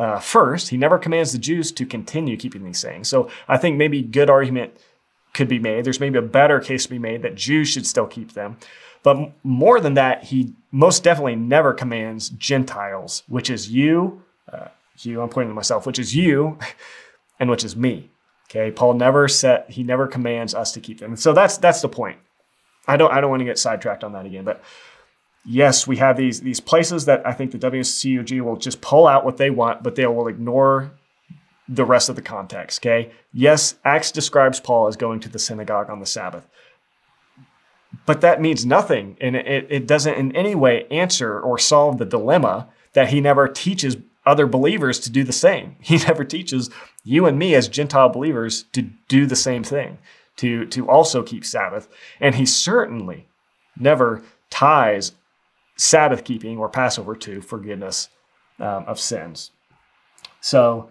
uh, first. He never commands the Jews to continue keeping these things. So I think maybe good argument could be made. There's maybe a better case to be made that Jews should still keep them. But more than that, he most definitely never commands Gentiles, which is you, uh, you, I'm pointing to myself, which is you, and which is me. Okay, Paul never said he never commands us to keep them. So that's that's the point. I don't I don't want to get sidetracked on that again, but yes, we have these these places that I think the WCUG will just pull out what they want, but they will ignore the rest of the context. Okay. Yes, Acts describes Paul as going to the synagogue on the Sabbath but that means nothing. And it, it doesn't in any way answer or solve the dilemma that he never teaches other believers to do the same. He never teaches you and me as Gentile believers to do the same thing, to, to also keep Sabbath. And he certainly never ties Sabbath keeping or Passover to forgiveness um, of sins. So,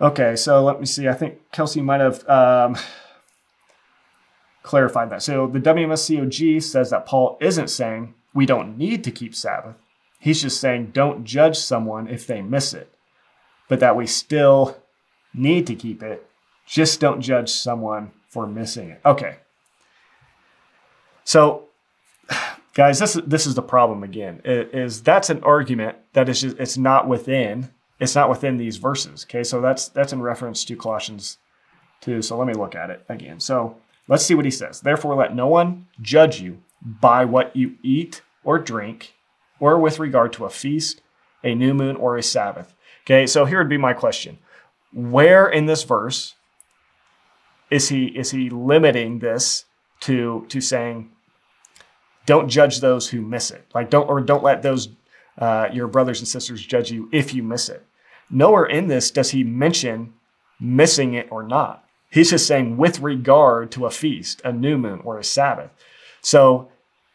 okay, so let me see. I think Kelsey might have. Um, clarified that. So the WMSCOG says that Paul isn't saying we don't need to keep Sabbath. He's just saying don't judge someone if they miss it, but that we still need to keep it. Just don't judge someone for missing it. Okay. So, guys, this this is the problem again. Is that's an argument that is just it's not within it's not within these verses. Okay, so that's that's in reference to Colossians 2. So let me look at it again. So Let's see what he says. Therefore, let no one judge you by what you eat or drink, or with regard to a feast, a new moon, or a Sabbath. Okay, so here would be my question where in this verse is he is he limiting this to to saying don't judge those who miss it like don't or don't let those uh, your brothers and sisters judge you if you miss it nowhere in this does he mention missing it or not he's just saying with regard to a feast a new moon or a sabbath so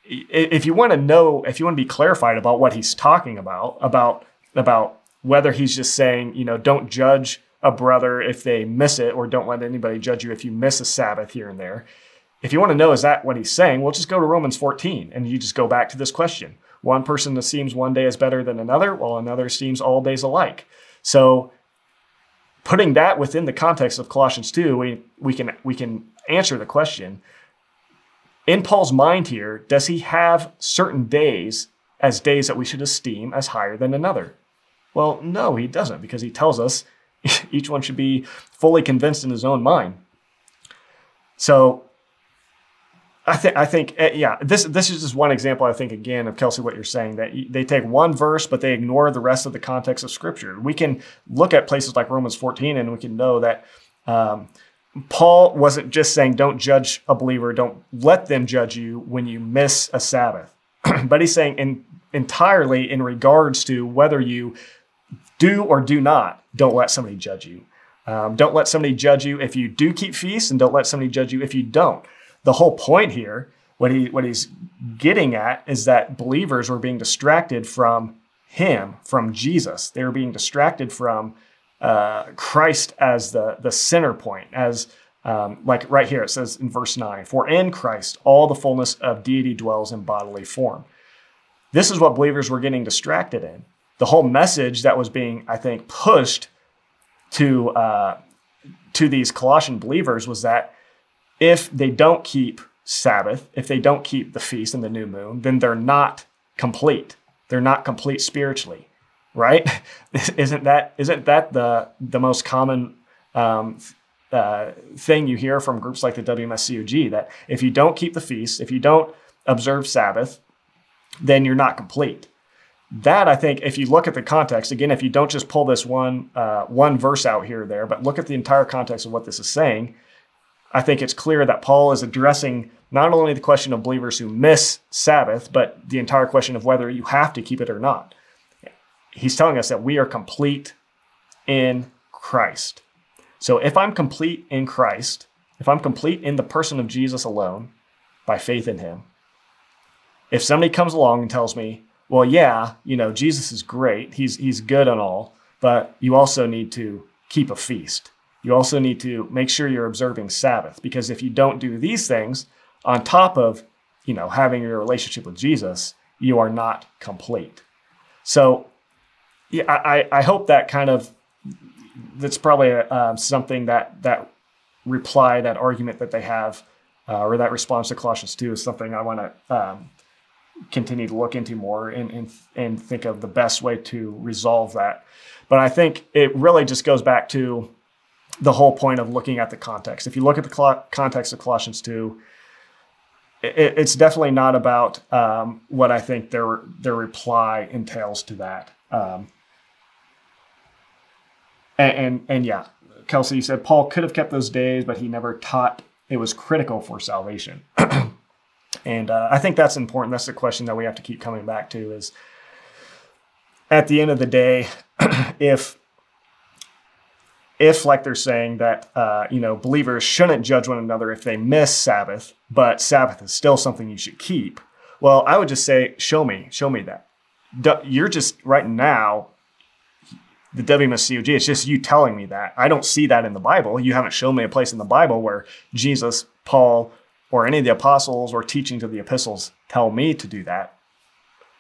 if you want to know if you want to be clarified about what he's talking about about about whether he's just saying you know don't judge a brother if they miss it, or don't let anybody judge you if you miss a Sabbath here and there. If you want to know, is that what he's saying? Well, just go to Romans 14 and you just go back to this question. One person esteems one day as better than another, while another esteems all days alike. So, putting that within the context of Colossians 2, we, we, can, we can answer the question. In Paul's mind here, does he have certain days as days that we should esteem as higher than another? Well, no, he doesn't, because he tells us each one should be fully convinced in his own mind. So I think I think uh, yeah this this is just one example I think again of Kelsey what you're saying that they take one verse but they ignore the rest of the context of Scripture. We can look at places like Romans 14 and we can know that um, Paul wasn't just saying don't judge a believer, don't let them judge you when you miss a Sabbath, but he's saying in, entirely in regards to whether you do or do not, don't let somebody judge you. Um, don't let somebody judge you if you do keep feasts, and don't let somebody judge you if you don't. The whole point here, what he what he's getting at, is that believers were being distracted from him, from Jesus. They were being distracted from uh, Christ as the the center point, as um, like right here it says in verse nine, "For in Christ all the fullness of deity dwells in bodily form." This is what believers were getting distracted in the whole message that was being, I think, pushed to uh, to these Colossian believers was that if they don't keep Sabbath, if they don't keep the feast and the new moon, then they're not complete. They're not complete spiritually, right? isn't that isn't that the the most common um, uh, thing you hear from groups like the WMSCOG that if you don't keep the feast, if you don't observe Sabbath, then you're not complete that I think, if you look at the context, again, if you don't just pull this one uh, one verse out here or there, but look at the entire context of what this is saying, I think it's clear that Paul is addressing not only the question of believers who miss Sabbath, but the entire question of whether you have to keep it or not. He's telling us that we are complete in Christ. So if I'm complete in Christ, if I'm complete in the person of Jesus alone by faith in him, if somebody comes along and tells me, well, yeah, you know, Jesus is great. He's he's good and all, but you also need to keep a feast. You also need to make sure you're observing Sabbath because if you don't do these things on top of, you know, having your relationship with Jesus, you are not complete. So, yeah, I, I hope that kind of that's probably uh, something that that reply that argument that they have uh, or that response to Colossians 2 is something I want to um, continue to look into more and, and, and think of the best way to resolve that. But I think it really just goes back to the whole point of looking at the context. If you look at the context of Colossians 2, it, it's definitely not about um, what I think their, their reply entails to that. Um, and, and, and yeah, Kelsey said Paul could have kept those days, but he never taught it was critical for salvation. And uh, I think that's important. That's the question that we have to keep coming back to is at the end of the day, if if like they're saying that uh, you know believers shouldn't judge one another if they miss Sabbath, but Sabbath is still something you should keep. Well, I would just say, show me, show me that. You're just right now the WMSCOG. It's just you telling me that. I don't see that in the Bible. You haven't shown me a place in the Bible where Jesus, Paul, or any of the apostles or teachings of the epistles tell me to do that.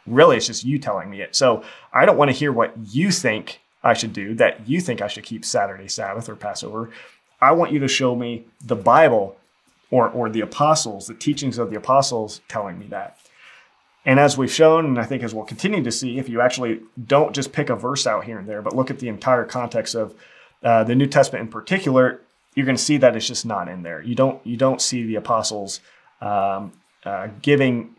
Really, it's just you telling me it. So I don't want to hear what you think I should do, that you think I should keep Saturday Sabbath or Passover. I want you to show me the Bible or, or the apostles, the teachings of the apostles telling me that. And as we've shown, and I think as we'll continue to see, if you actually don't just pick a verse out here and there, but look at the entire context of uh, the New Testament in particular, you're going to see that it's just not in there. You don't you don't see the apostles um, uh, giving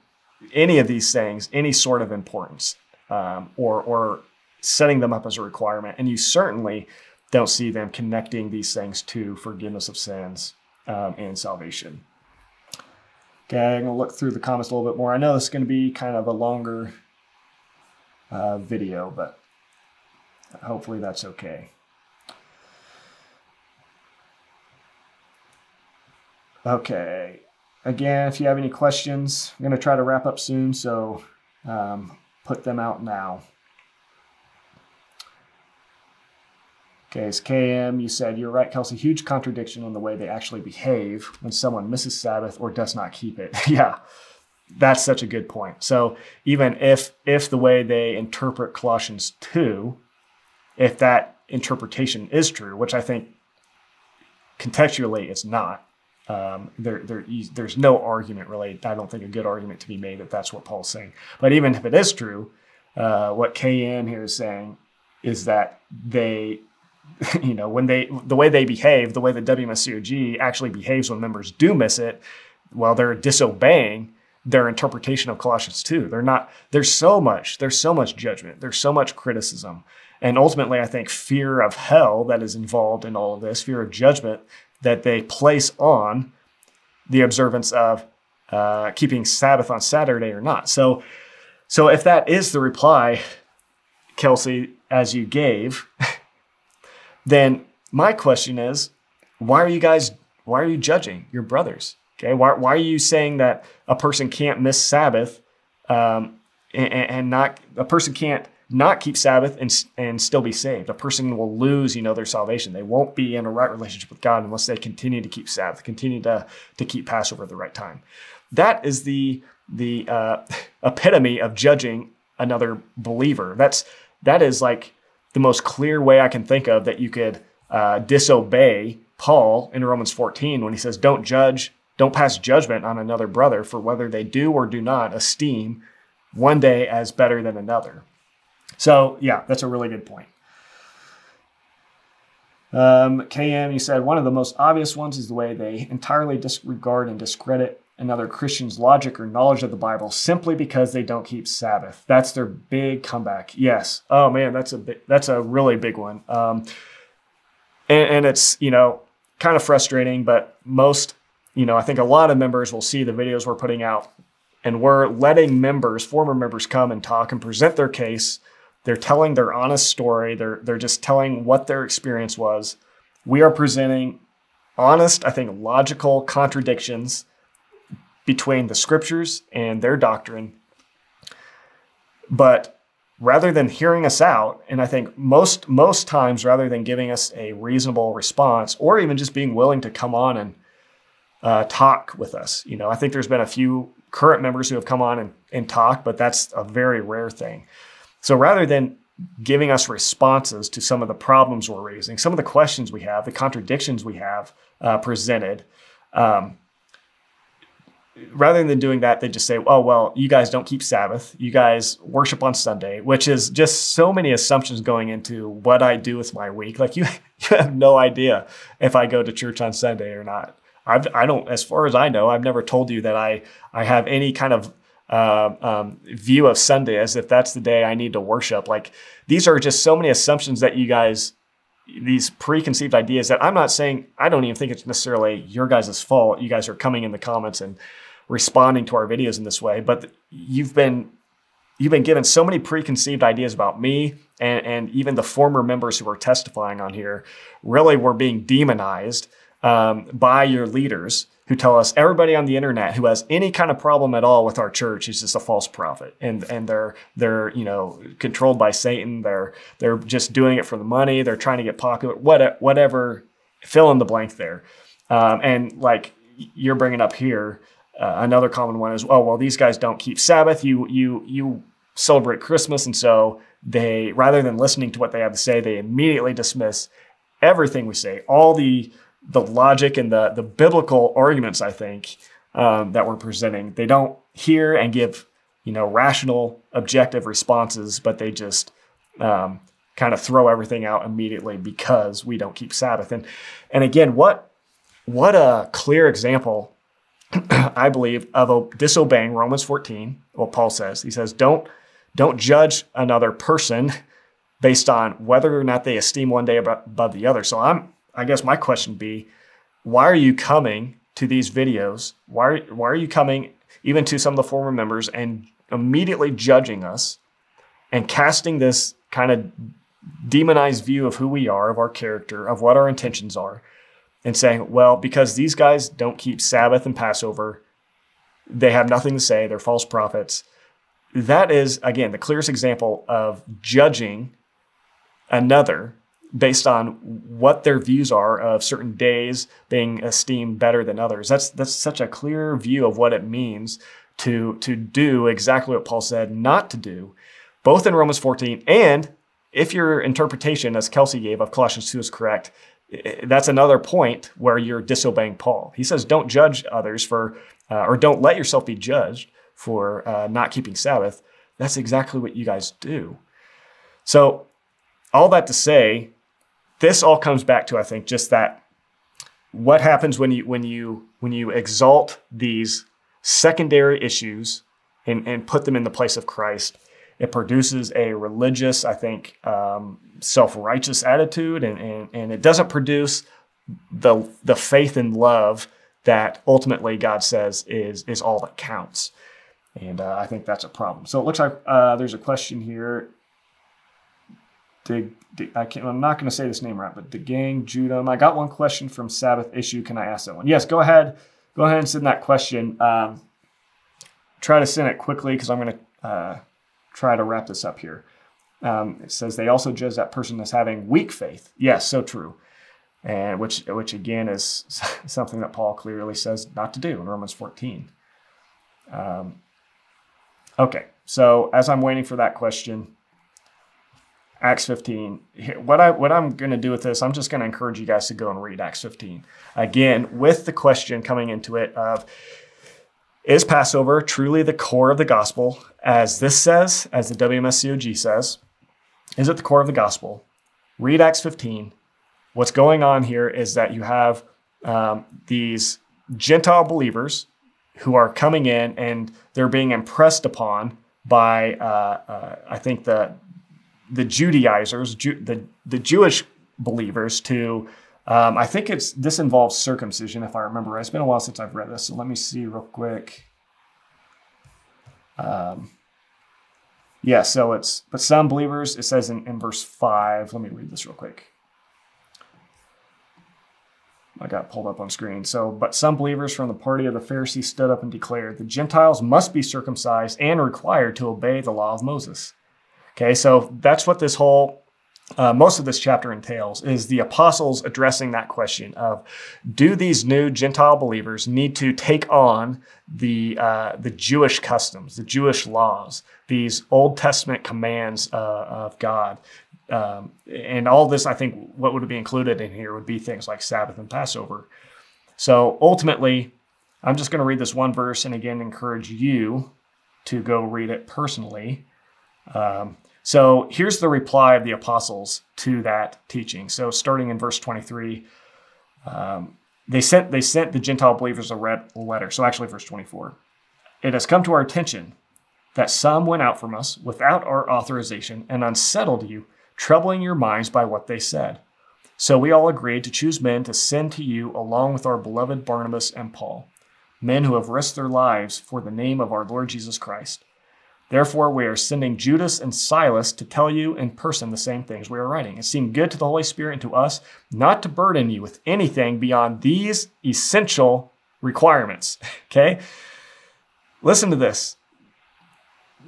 any of these things any sort of importance um, or or setting them up as a requirement. And you certainly don't see them connecting these things to forgiveness of sins um, and salvation. Okay, I'm going to look through the comments a little bit more. I know this is going to be kind of a longer uh, video, but hopefully that's okay. Okay, again, if you have any questions, I'm going to try to wrap up soon, so um, put them out now. It's KM. You said, You're right, Kelsey. Huge contradiction in the way they actually behave when someone misses Sabbath or does not keep it. yeah, that's such a good point. So even if if the way they interpret Colossians 2, if that interpretation is true, which I think contextually it's not, um, there, there, there's no argument really. I don't think a good argument to be made that that's what Paul's saying. But even if it is true, uh, what KM here is saying is that they you know, when they the way they behave, the way the WMSCOG actually behaves when members do miss it, well, they're disobeying their interpretation of Colossians 2. They're not, there's so much, there's so much judgment, there's so much criticism. And ultimately, I think fear of hell that is involved in all of this, fear of judgment that they place on the observance of uh, keeping Sabbath on Saturday or not. So, so if that is the reply, Kelsey, as you gave, then my question is, why are you guys, why are you judging your brothers? Okay, why, why are you saying that a person can't miss Sabbath um, and, and not, a person can't not keep Sabbath and, and still be saved. A person will lose, you know, their salvation. They won't be in a right relationship with God unless they continue to keep Sabbath, continue to, to keep Passover at the right time. That is the the uh, epitome of judging another believer. That's that is like the most clear way I can think of that you could uh, disobey Paul in Romans 14 when he says, Don't judge, don't pass judgment on another brother for whether they do or do not esteem one day as better than another. So, yeah, that's a really good point. Um, KM, you said one of the most obvious ones is the way they entirely disregard and discredit another Christian's logic or knowledge of the Bible simply because they don't keep Sabbath. That's their big comeback. Yes. Oh man, that's a big, that's a really big one. Um, and, and it's you know kind of frustrating, but most you know I think a lot of members will see the videos we're putting out, and we're letting members, former members, come and talk and present their case. They're telling their honest story. They're they're just telling what their experience was. We are presenting honest, I think, logical contradictions between the scriptures and their doctrine. But rather than hearing us out, and I think most most times rather than giving us a reasonable response or even just being willing to come on and uh, talk with us, you know, I think there's been a few current members who have come on and, and talked, but that's a very rare thing. So rather than giving us responses to some of the problems we're raising, some of the questions we have, the contradictions we have uh, presented, um, rather than doing that, they just say, oh, well, you guys don't keep Sabbath. You guys worship on Sunday, which is just so many assumptions going into what I do with my week. Like you, you have no idea if I go to church on Sunday or not. I've, I don't, as far as I know, I've never told you that I, I have any kind of uh, um, view of Sunday as if that's the day I need to worship. Like these are just so many assumptions that you guys these preconceived ideas that I'm not saying I don't even think it's necessarily your guys' fault. You guys are coming in the comments and responding to our videos in this way, but you've been you've been given so many preconceived ideas about me and, and even the former members who are testifying on here really were being demonized um, by your leaders who tell us everybody on the internet who has any kind of problem at all with our church is just a false prophet. And and they're they're you know controlled by Satan. They're they're just doing it for the money. They're trying to get popular whatever whatever fill in the blank there. Um, and like you're bringing up here uh, another common one is, oh well, these guys don't keep Sabbath. You you you celebrate Christmas, and so they rather than listening to what they have to say, they immediately dismiss everything we say, all the the logic and the the biblical arguments. I think um, that we're presenting, they don't hear and give you know rational, objective responses, but they just um, kind of throw everything out immediately because we don't keep Sabbath. And and again, what what a clear example I believe, of disobeying Romans 14, what Paul says. He says, don't, don't judge another person based on whether or not they esteem one day above the other. So I'm, I guess my question would be, why are you coming to these videos? Why, why are you coming even to some of the former members and immediately judging us and casting this kind of demonized view of who we are, of our character, of what our intentions are, and saying, well, because these guys don't keep Sabbath and Passover, they have nothing to say, they're false prophets. That is, again, the clearest example of judging another based on what their views are of certain days being esteemed better than others. That's that's such a clear view of what it means to to do exactly what Paul said not to do, both in Romans 14 and if your interpretation, as Kelsey gave of Colossians 2, is correct, that's another point where you're disobeying Paul. He says, don't judge others for, uh, or don't let yourself be judged for uh, not keeping Sabbath. That's exactly what you guys do. So, all that to say, this all comes back to, I think, just that what happens when you when you when you exalt these secondary issues and, and put them in the place of Christ it produces a religious, I think, um, self righteous attitude, and, and, and it doesn't produce the, the faith and love that ultimately God says is, is all that counts. And uh, I think that's a problem. So it looks like uh, there's a question here. Dig, I can't, I'm not going to say this name right, but the gang Judah. I got one question from Sabbath issue. Can I ask that one? Yes, go ahead. Go ahead and send that question. Um, try to send it quickly because I'm going to uh, try to wrap this up here. Um, it says they also judge that person as having weak faith. Yes, so true. And which, which again is something that Paul clearly says not to do in Romans 14. Um, okay, so as I'm waiting for that question, Acts 15. What I what I'm going to do with this, I'm just going to encourage you guys to go and read Acts 15 again with the question coming into it of is Passover truly the core of the gospel, as this says, as the WMSCOG says? Is it the core of the gospel? Read Acts 15. What's going on here is that you have um, these Gentile believers who are coming in and they're being impressed upon by, uh, uh, I think, the the Judaizers, Ju- the the Jewish believers to um, I think it's this involves circumcision, if I remember right. It's been a while since I've read this, so let me see real quick. Um, yeah, so it's but some believers. It says in, in verse five. Let me read this real quick. I got pulled up on screen. So, but some believers from the party of the Pharisees stood up and declared, The Gentiles must be circumcised and required to obey the law of Moses. Okay, so that's what this whole uh, most of this chapter entails is the apostles addressing that question of do these new gentile believers need to take on the uh, the jewish customs the jewish laws these old testament commands uh, of god? Um, and all this i think what would be included in here would be things like sabbath and passover. So ultimately i'm just going to read this one verse and again encourage you to go read it personally. Um, so here's the reply of the apostles to that teaching. So starting in verse 23, um, they sent they sent the Gentile believers a red letter. So actually, verse 24, it has come to our attention that some went out from us without our authorization and unsettled you, troubling your minds by what they said. So we all agreed to choose men to send to you along with our beloved Barnabas and Paul, men who have risked their lives for the name of our Lord Jesus Christ. Therefore, we are sending Judas and Silas to tell you in person the same things we are writing. It seemed good to the Holy Spirit and to us not to burden you with anything beyond these essential requirements. Okay? Listen to this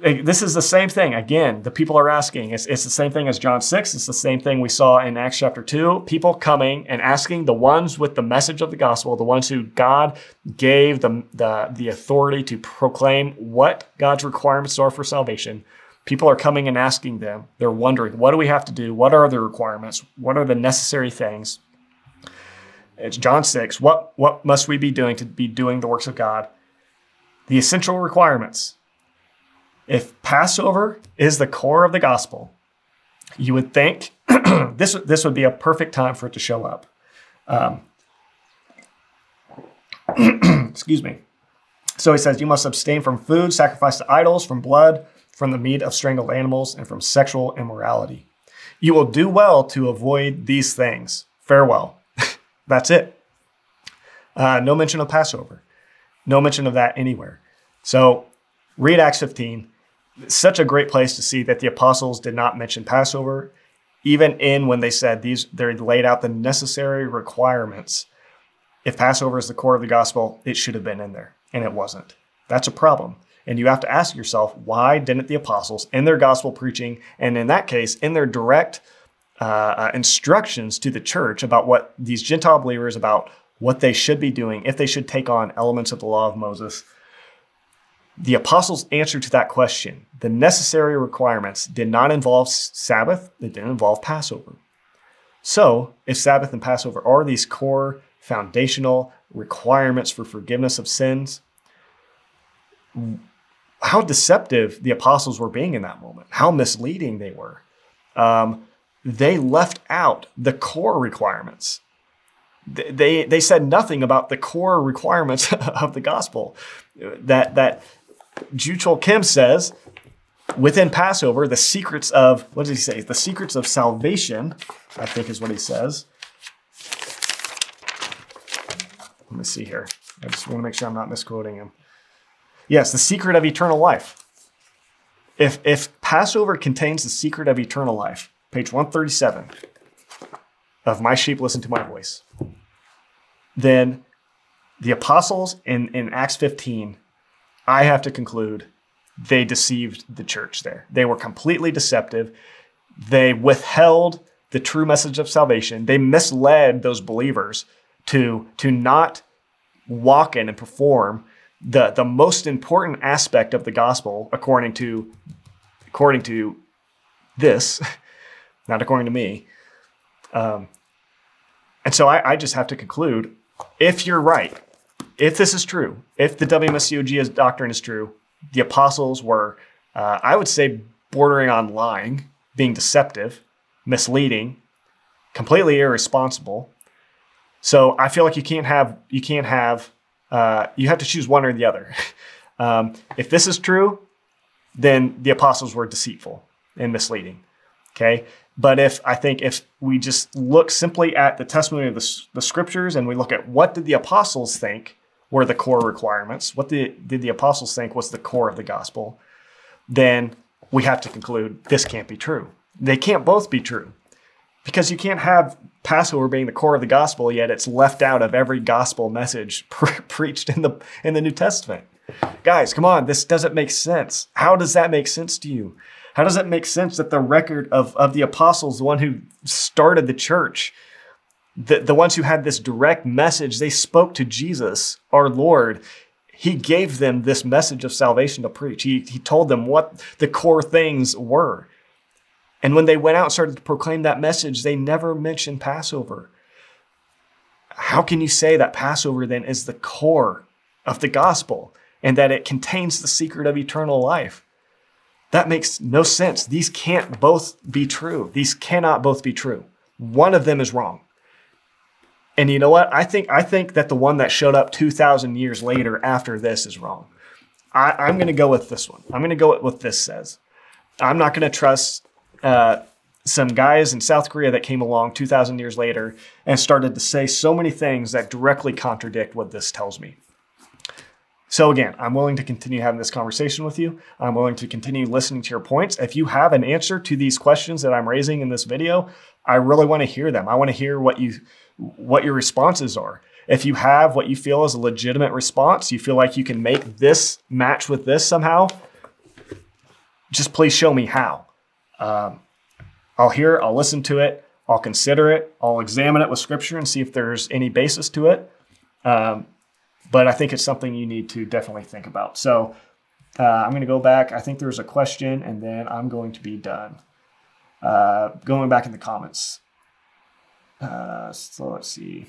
this is the same thing. Again, the people are asking. It's, it's the same thing as John 6. It's the same thing we saw in Acts chapter 2. People coming and asking the ones with the message of the gospel, the ones who God gave the, the, the authority to proclaim what God's requirements are for salvation. People are coming and asking them. They're wondering, what do we have to do? What are the requirements? What are the necessary things? It's John 6. What, what must we be doing to be doing the works of God? The essential requirements if Passover is the core of the gospel, you would think this, this would be a perfect time for it to show up. Um, excuse me. So he says, You must abstain from food sacrificed to idols, from blood, from the meat of strangled animals, and from sexual immorality. You will do well to avoid these things. Farewell. That's it. Uh, no mention of Passover. No mention of that anywhere. So read Acts 15. Such a great place to see that the apostles did not mention Passover, even in when they said these, they laid out the necessary requirements. If Passover is the core of the gospel, it should have been in there, and it wasn't. That's a problem. And you have to ask yourself, why didn't the apostles, in their gospel preaching, and in that case, in their direct uh, uh, instructions to the church about what these Gentile believers, about what they should be doing, if they should take on elements of the law of Moses, the apostles' answer to that question, the necessary requirements, did not involve Sabbath, it didn't involve Passover. So, if Sabbath and Passover are these core foundational requirements for forgiveness of sins, how deceptive the apostles were being in that moment, how misleading they were. Um, they left out the core requirements. They, they said nothing about the core requirements of the gospel. That, that Ju Kim says within Passover, the secrets of, what does he say? The secrets of salvation, I think is what he says. Let me see here. I just want to make sure I'm not misquoting him. Yes, the secret of eternal life. If, if Passover contains the secret of eternal life, page 137 of My Sheep Listen to My Voice, then the apostles in, in Acts 15, I have to conclude they deceived the church there. They were completely deceptive. They withheld the true message of salvation. They misled those believers to, to not walk in and perform the the most important aspect of the gospel according to according to this not according to me um, and so I, I, just have to conclude if you're right if this is true if the wmscog doctrine is true the apostles were uh, i would say bordering on lying being deceptive misleading completely irresponsible so i feel like you can't have you can't have uh, you have to choose one or the other. um, if this is true, then the apostles were deceitful and misleading. Okay. But if I think if we just look simply at the testimony of the, the scriptures and we look at what did the apostles think were the core requirements, what did, did the apostles think was the core of the gospel, then we have to conclude this can't be true. They can't both be true because you can't have Passover being the core of the gospel, yet it's left out of every gospel message pre- preached in the in the New Testament. Guys, come on, this doesn't make sense. How does that make sense to you? How does it make sense that the record of, of the apostles, the one who started the church, the, the ones who had this direct message, they spoke to Jesus, our Lord. He gave them this message of salvation to preach. He, he told them what the core things were. And when they went out and started to proclaim that message, they never mentioned Passover. How can you say that Passover then is the core of the gospel and that it contains the secret of eternal life? That makes no sense. These can't both be true. These cannot both be true. One of them is wrong. And you know what? I think I think that the one that showed up 2,000 years later after this is wrong. I, am going to go with this one. I'm going to go with what this says. I'm not going to trust uh, some guys in South Korea that came along 2,000 years later and started to say so many things that directly contradict what this tells me. So, again, I'm willing to continue having this conversation with you. I'm willing to continue listening to your points. If you have an answer to these questions that I'm raising in this video, I really want to hear them. I want to hear what you what your responses are. If you have what you feel is a legitimate response, you feel like you can make this match with this somehow, just please show me how. Um, I'll hear I'll listen to it, I'll consider it, I'll examine it with scripture and see if there's any basis to it. Um, but I think it's something you need to definitely think about. So uh, I'm going to go back. I think there's a question, and then I'm going to be done. Uh, going back in the comments. Uh, so let's see.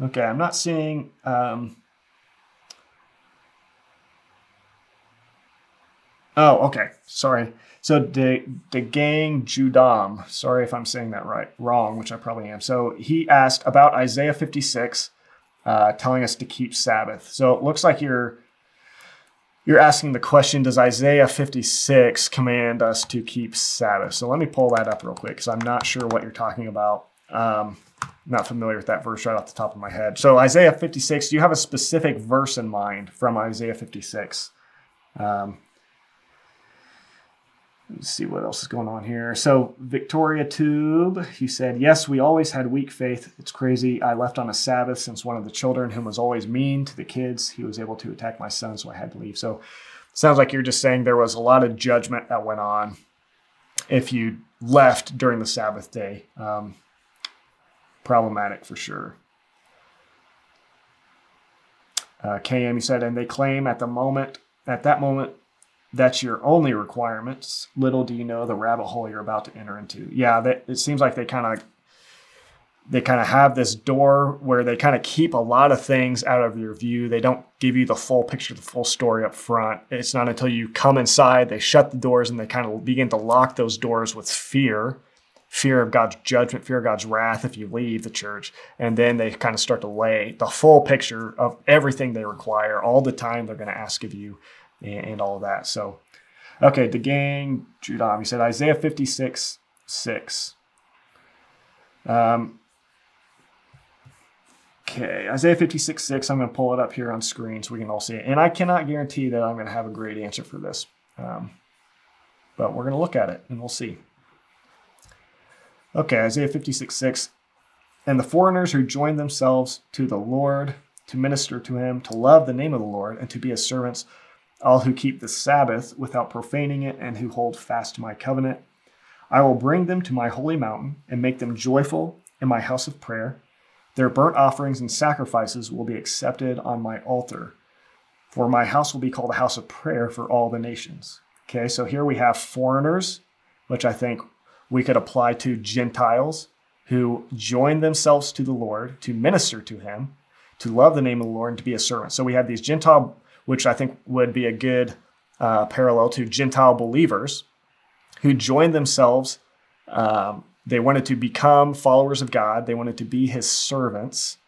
Okay, I'm not seeing. Um, Oh, okay. Sorry. So the the gang Judam. Sorry if I'm saying that right wrong, which I probably am. So he asked about Isaiah 56, uh, telling us to keep Sabbath. So it looks like you're you're asking the question: Does Isaiah 56 command us to keep Sabbath? So let me pull that up real quick because I'm not sure what you're talking about. Um, not familiar with that verse right off the top of my head. So Isaiah 56. Do you have a specific verse in mind from Isaiah 56? Um, Let's see what else is going on here. So, Victoria Tube, he said, Yes, we always had weak faith. It's crazy. I left on a Sabbath since one of the children, whom was always mean to the kids, he was able to attack my son, so I had to leave. So, sounds like you're just saying there was a lot of judgment that went on if you left during the Sabbath day. Um, problematic for sure. Uh, KM, you said, and they claim at the moment, at that moment, that's your only requirements. Little do you know the rabbit hole you're about to enter into. Yeah, that, it seems like they kind of they kind of have this door where they kind of keep a lot of things out of your view. They don't give you the full picture, the full story up front. It's not until you come inside, they shut the doors and they kind of begin to lock those doors with fear fear of God's judgment, fear of God's wrath if you leave the church. And then they kind of start to lay the full picture of everything they require all the time they're going to ask of you and, and all of that. So, okay, the gang, Judah, he said Isaiah 56, 6. Um, okay, Isaiah 56, 6. I'm going to pull it up here on screen so we can all see it. And I cannot guarantee that I'm going to have a great answer for this. Um, but we're going to look at it and we'll see. Okay, Isaiah 56, 6. And the foreigners who join themselves to the Lord to minister to him, to love the name of the Lord, and to be his servants all who keep the Sabbath without profaning it and who hold fast to my covenant. I will bring them to my holy mountain and make them joyful in my house of prayer. Their burnt offerings and sacrifices will be accepted on my altar, for my house will be called a house of prayer for all the nations. Okay, so here we have foreigners, which I think we could apply to Gentiles who join themselves to the Lord to minister to him, to love the name of the Lord, and to be a servant. So we have these Gentile which I think would be a good uh, parallel to Gentile believers who joined themselves. Um, they wanted to become followers of God, they wanted to be his servants.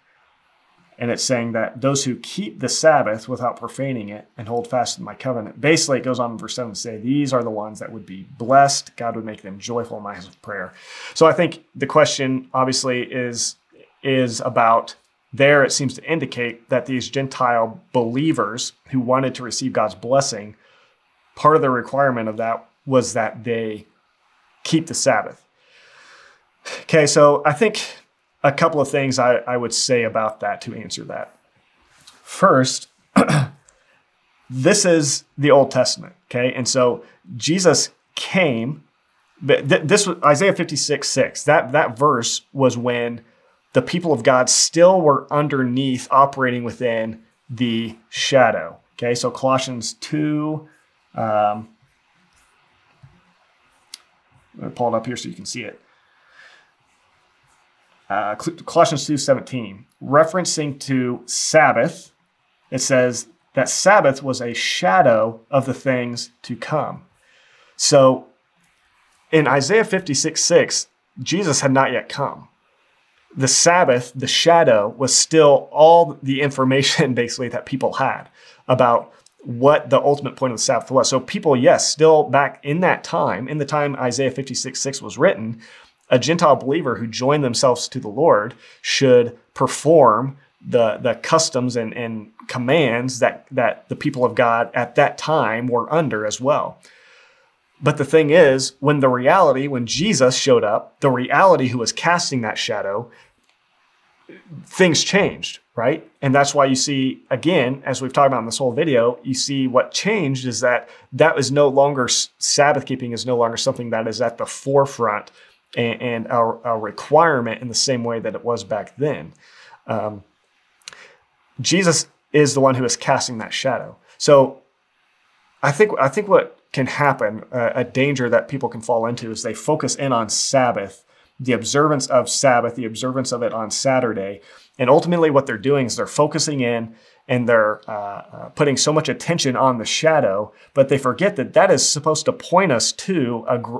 And it's saying that those who keep the Sabbath without profaning it and hold fast to my covenant. Basically, it goes on in verse 7 to say, These are the ones that would be blessed. God would make them joyful in my house of prayer. So I think the question obviously is, is about there it seems to indicate that these Gentile believers who wanted to receive God's blessing, part of the requirement of that was that they keep the Sabbath. Okay, so I think a couple of things I, I would say about that to answer that. First, this is the Old Testament, okay? And so Jesus came, but this was Isaiah 56, 6. That, that verse was when the people of God still were underneath, operating within the shadow. Okay, so Colossians 2. Um, I'm pull it up here so you can see it. Uh, Colossians 2 17, referencing to Sabbath, it says that Sabbath was a shadow of the things to come. So in Isaiah 56 6, Jesus had not yet come the Sabbath, the shadow, was still all the information basically that people had about what the ultimate point of the Sabbath was. So people, yes, still back in that time, in the time Isaiah 56, 6 was written, a Gentile believer who joined themselves to the Lord should perform the, the customs and, and commands that, that the people of God at that time were under as well. But the thing is, when the reality, when Jesus showed up, the reality who was casting that shadow, things changed, right? And that's why you see, again, as we've talked about in this whole video, you see what changed is that that is no longer, Sabbath keeping is no longer something that is at the forefront and, and a, a, requirement in the same way that it was back then. Um, Jesus is the one who is casting that shadow. So I think I think what can happen, uh, a danger that people can fall into, is they focus in on Sabbath the observance of Sabbath, the observance of it on Saturday. And ultimately, what they're doing is they're focusing in and they're uh, uh, putting so much attention on the shadow, but they forget that that is supposed to point us to gr-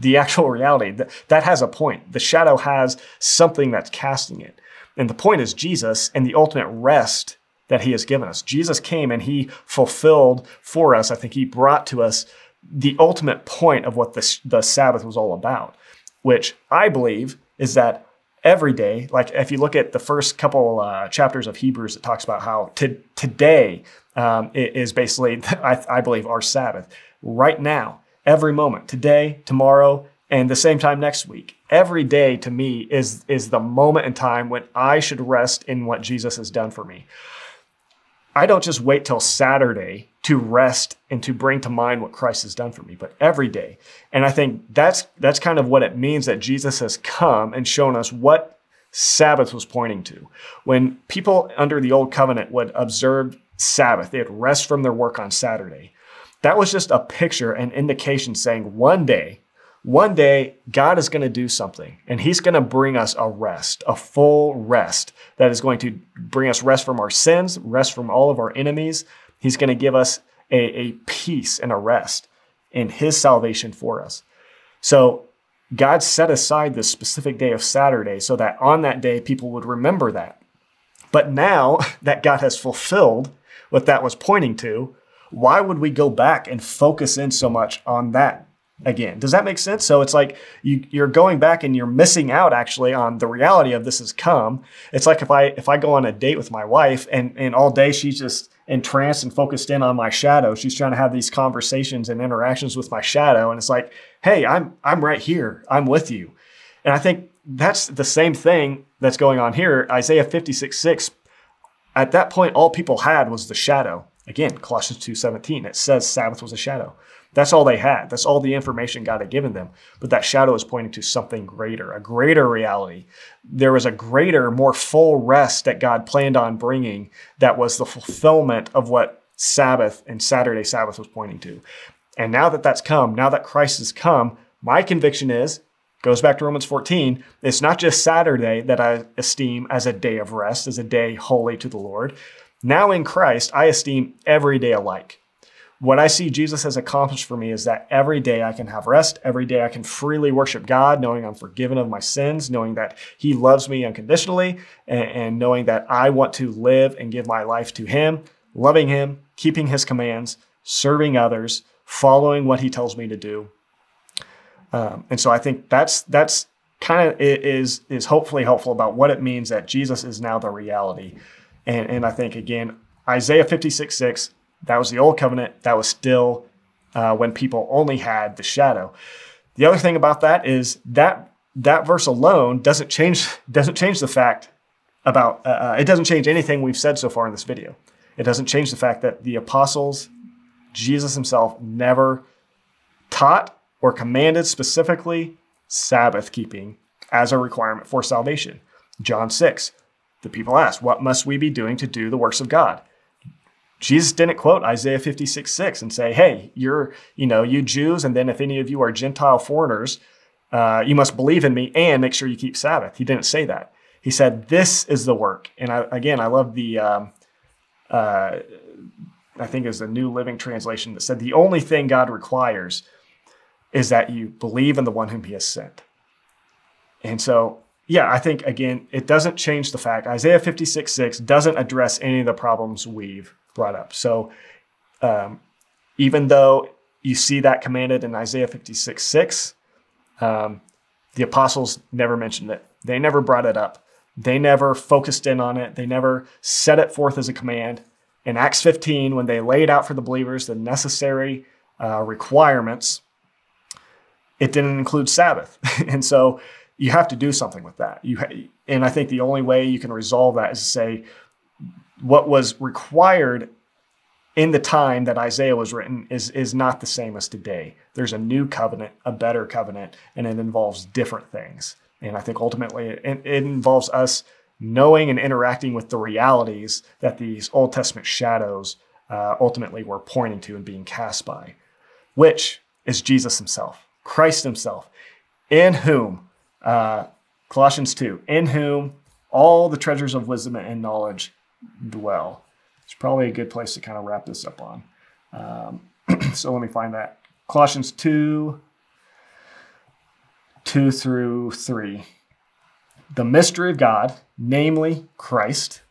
the actual reality. That, that has a point. The shadow has something that's casting it. And the point is Jesus and the ultimate rest that he has given us. Jesus came and he fulfilled for us, I think he brought to us the ultimate point of what the, the Sabbath was all about, which I believe is that every day, like if you look at the first couple uh, chapters of Hebrews, it talks about how to, today um, is basically, I, I believe, our Sabbath. Right now, every moment, today, tomorrow, and the same time next week. Every day to me is, is the moment in time when I should rest in what Jesus has done for me. I don't just wait till Saturday to rest and to bring to mind what Christ has done for me, but every day. And I think that's that's kind of what it means that Jesus has come and shown us what Sabbath was pointing to. When people under the old covenant would observe Sabbath, they would rest from their work on Saturday. That was just a picture, an indication saying one day one day, God is going to do something and He's going to bring us a rest, a full rest that is going to bring us rest from our sins, rest from all of our enemies. He's going to give us a, a peace and a rest in His salvation for us. So, God set aside this specific day of Saturday so that on that day people would remember that. But now that God has fulfilled what that was pointing to, why would we go back and focus in so much on that again. Does that make sense? So it's like you, you're going back and you're missing out actually on the reality of this has come. It's like if I if I go on a date with my wife and and all day she's just entranced and focused in on my shadow. She's trying to have these conversations and interactions with my shadow, and it's like, hey, I'm I'm right here. I'm with you. And I think that's the same thing that's going on here. Isaiah 56, 6. At that point, all people had was the shadow. Again, Colossians 2:17. It says Sabbath was a shadow. That's all they had. That's all the information God had given them. But that shadow is pointing to something greater, a greater reality. There was a greater, more full rest that God planned on bringing that was the fulfillment of what Sabbath and Saturday Sabbath was pointing to. And now that that's come, now that Christ has come, my conviction is goes back to Romans 14. It's not just Saturday that I esteem as a day of rest, as a day holy to the Lord. Now in Christ, I esteem every day alike what I see Jesus has accomplished for me is that every day I can have rest. Every day I can freely worship God, knowing I'm forgiven of my sins, knowing that He loves me unconditionally, and, and, knowing that I want to live and give my life to Him, loving Him, keeping His commands, serving others, following what He tells me to do. Um, and so I think that's that's kind of is is hopefully helpful about what it means that Jesus is now the reality. And, and I think again, Isaiah 56, 6 that was the old covenant. That was still uh, when people only had the shadow. The other thing about that is that that verse alone doesn't change doesn't change the fact about uh, uh, it doesn't change anything we've said so far in this video. It doesn't change the fact that the apostles, Jesus himself, never taught or commanded specifically Sabbath keeping as a requirement for salvation. John 6, the people asked, What must we be doing to do the works of God? Jesus didn't quote Isaiah 56, 6 and say, hey, you're, you know, you Jews, and then if any of you are Gentile foreigners, uh, you must believe in me and make sure you keep Sabbath. He didn't say that. He said, this is the work. And I, again, I love the, um, uh, I think is the New Living Translation that said, the only thing God requires is that you believe in the one whom he has sent. And so yeah, I think again, it doesn't change the fact Isaiah 56 6 doesn't address any of the problems we've brought up. So um, even though you see that commanded in Isaiah 56 6, um, the apostles never mentioned it. They never brought it up. They never focused in on it. They never set it forth as a command. In Acts 15, when they laid out for the believers the necessary uh, requirements, it didn't include Sabbath. and so you have to do something with that. You ha- and I think the only way you can resolve that is to say, what was required in the time that Isaiah was written is, is not the same as today. There's a new covenant, a better covenant, and it involves different things. And I think ultimately it, it involves us knowing and interacting with the realities that these Old Testament shadows uh, ultimately were pointing to and being cast by, which is Jesus himself, Christ himself, in whom Uh, Colossians 2, in whom all the treasures of wisdom and knowledge dwell. It's probably a good place to kind of wrap this up on. Um, so let me find that. Colossians 2, 2 through 3. The mystery of God, namely Christ.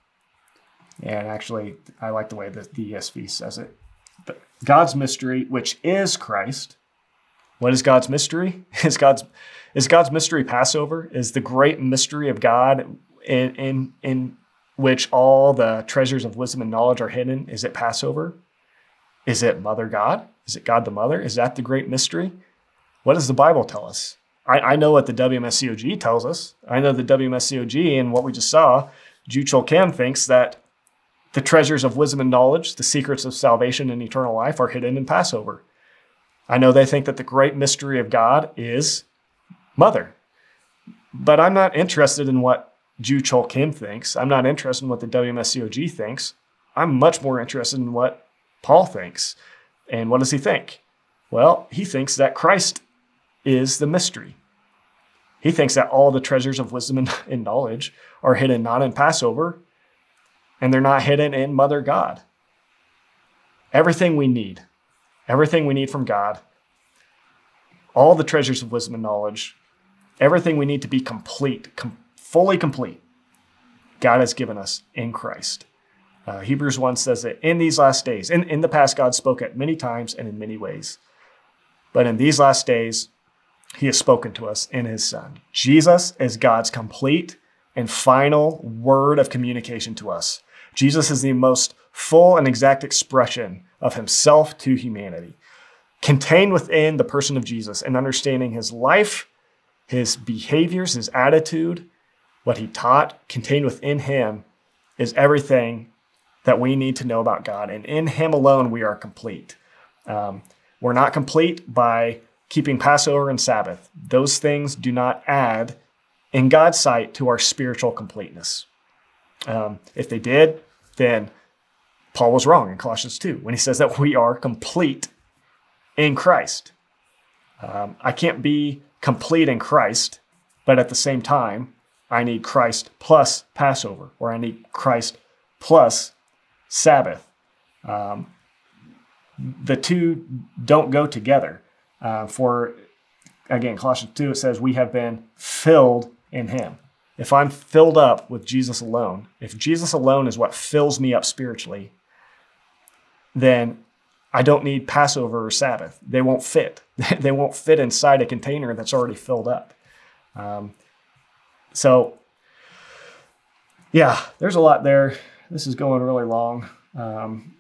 And actually, I like the way that the ESV says it. God's mystery, which is Christ. What is God's mystery? Is God's is God's mystery Passover? Is the great mystery of God in in in which all the treasures of wisdom and knowledge are hidden? Is it Passover? Is it Mother God? Is it God the Mother? Is that the great mystery? What does the Bible tell us? I, I know what the WMSCOG tells us. I know the WMSCOG and what we just saw. Ju Kim thinks that the treasures of wisdom and knowledge, the secrets of salvation and eternal life are hidden in Passover. I know they think that the great mystery of God is mother. But I'm not interested in what Ju Chol Kim thinks. I'm not interested in what the WMSCOG thinks. I'm much more interested in what Paul thinks. And what does he think? Well, he thinks that Christ is the mystery. He thinks that all the treasures of wisdom and, knowledge are hidden not in Passover, and they're not hidden in Mother God. Everything we need, everything we need from God, all the treasures of wisdom and knowledge, everything we need to be complete, com- fully complete, God has given us in Christ. Uh, Hebrews 1 says that in these last days, in, in the past, God spoke at many times and in many ways. But in these last days, he has spoken to us in his Son. Jesus is God's complete and final word of communication to us. Jesus is the most full and exact expression of himself to humanity. Contained within the person of Jesus and understanding his life, his behaviors, his attitude, what he taught, contained within him is everything that we need to know about God. And in him alone, we are complete. Um, we're not complete by keeping Passover and Sabbath. Those things do not add, in God's sight, to our spiritual completeness. Um, if they did, then Paul was wrong in Colossians 2 when he says that we are complete in Christ. Um, I can't be complete in Christ, but at the same time, I need Christ plus Passover, or I need Christ plus Sabbath. Um, the two don't go together. Uh, for again, Colossians 2, it says, We have been filled in Him. If I'm filled up with Jesus alone, if Jesus alone is what fills me up spiritually, then I don't need Passover or Sabbath. They won't fit. they won't fit inside a container that's already filled up. Um, so, yeah, there's a lot there. This is going really long, um,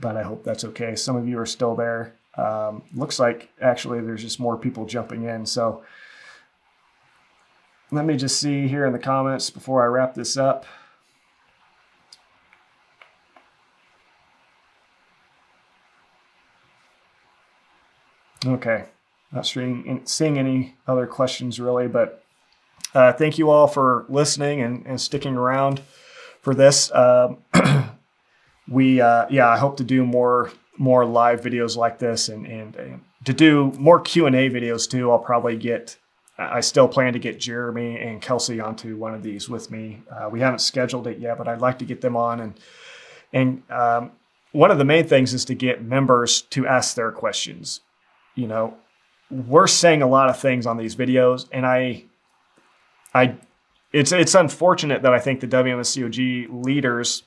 but I hope that's okay. Some of you are still there. Um, looks like actually there's just more people jumping in. So, let me just see here in the comments before I wrap this up. Okay, not seeing, seeing any other questions really, but uh, thank you all for listening and, and sticking around for this. Um, we, uh, yeah, I hope to do more more live videos like this and, and, and to do more Q and A videos too. I'll probably get I still plan to get Jeremy and Kelsey onto one of these with me. Uh, we haven't scheduled it yet, but I'd like to get them on. And and um, one of the main things is to get members to ask their questions. You know, we're saying a lot of things on these videos, and I, I, it's it's unfortunate that I think the WMSCOG leaders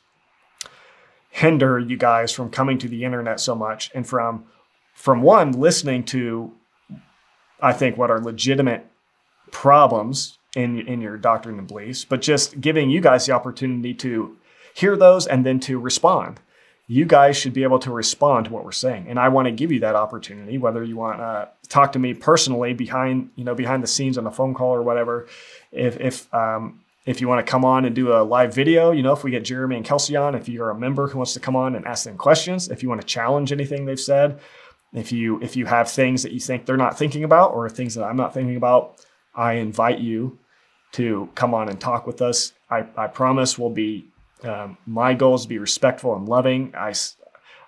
hinder you guys from coming to the internet so much and from from one listening to I think what are legitimate problems in in your doctrine and beliefs, but just giving you guys the opportunity to hear those and then to respond. You guys should be able to respond to what we're saying, and I want to give you that opportunity. Whether you want to talk to me personally behind you know behind the scenes on a phone call or whatever, if if um, if you want to come on and do a live video, you know, if we get Jeremy and Kelsey on, if you're a member who wants to come on and ask them questions, if you want to challenge anything they've said, if you if you have things that you think they're not thinking about or things that I'm not thinking about, I invite you to come on and talk with us. I, I promise we'll be, um, my goal is to be respectful and loving. I,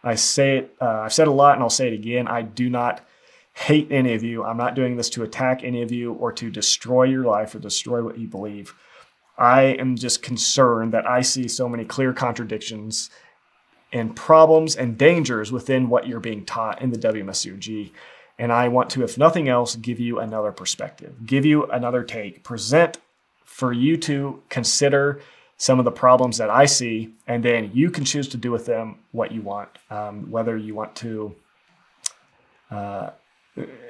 I say it, uh, I've said a lot and I'll say it again. I do not hate any of you. I'm not doing this to attack any of you or to destroy your life or destroy what you believe. I am just concerned that I see so many clear contradictions and problems and dangers within what you're being taught in the WMSCOG. And I want to, if nothing else, give you another perspective, give you another take, present for you to consider some of the problems that I see, and then you can choose to do with them what you want, um, whether you want to uh,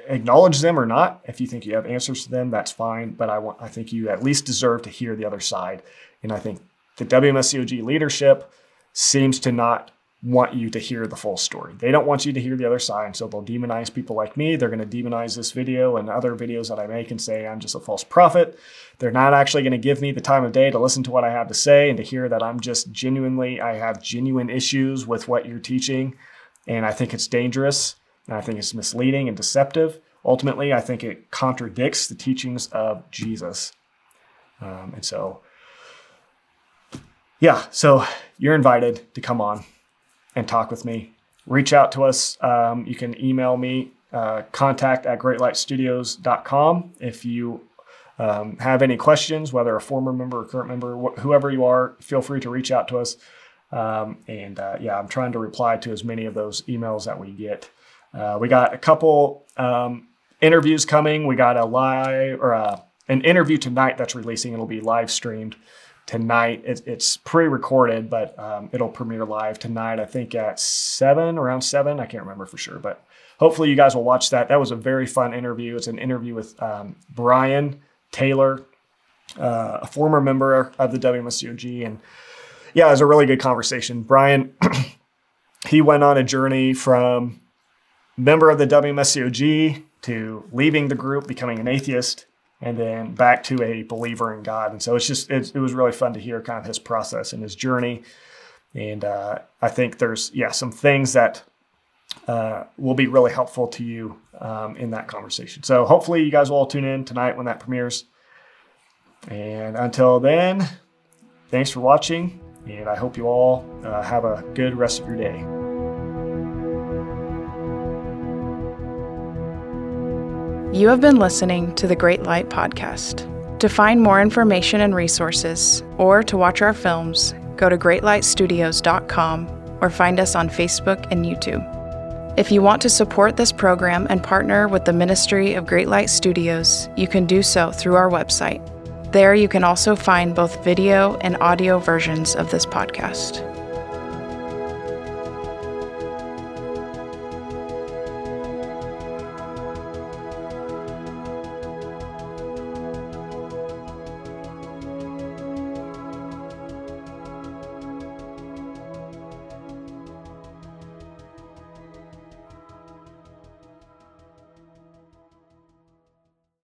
acknowledge them or not. If you think you have answers to them, that's fine. But I want, I think you at least deserve to hear the other side, and I think the WMSCOG leadership seems to not want you to hear the full story. They don't want you to hear the other side, so they'll demonize people like me. They're going to demonize this video and other videos that I make and say I'm just a false prophet. They're not actually going to give me the time of day to listen to what I have to say and to hear that I'm just genuinely, I have genuine issues with what you're teaching. And I think it's dangerous. And I think it's misleading and deceptive. Ultimately, I think it contradicts the teachings of Jesus. Um, and so, yeah, so you're invited to come on and talk with me. Reach out to us. Um, you can email me, uh, contact at greatlightstudios.com. If you um, have any questions, whether a former member or current member, wh- whoever you are, feel free to reach out to us. Um, and uh, yeah, I'm trying to reply to as many of those emails that we get. Uh, we got a couple um, interviews coming. We got a live or uh, an interview tonight that's releasing. It'll be live streamed tonight. It, it's pre-recorded, but um, it'll premiere live tonight. I think at seven, around seven. I can't remember for sure, but hopefully you guys will watch that. That was a very fun interview. It's an interview with um, Brian Taylor, uh, a former member of the WMSCOG, and yeah, it was a really good conversation. Brian, he went on a journey from member of the WMSCOG to leaving the group, becoming an atheist, and then back to a believer in God. And so it's just it, it was really fun to hear kind of his process and his journey. And uh, I think there's yeah some things that uh, will be really helpful to you um, in that conversation. So hopefully you guys will all tune in tonight when that premieres. And until then, thanks for watching, and I hope you all uh, have a good rest of your day. You have been listening to the Great Light Podcast. To find more information and resources, or to watch our films, go to greatlightstudios.com or find us on Facebook and YouTube. If you want to support this program and partner with the Ministry of Great Light Studios, you can do so through our website. There, you can also find both video and audio versions of this podcast.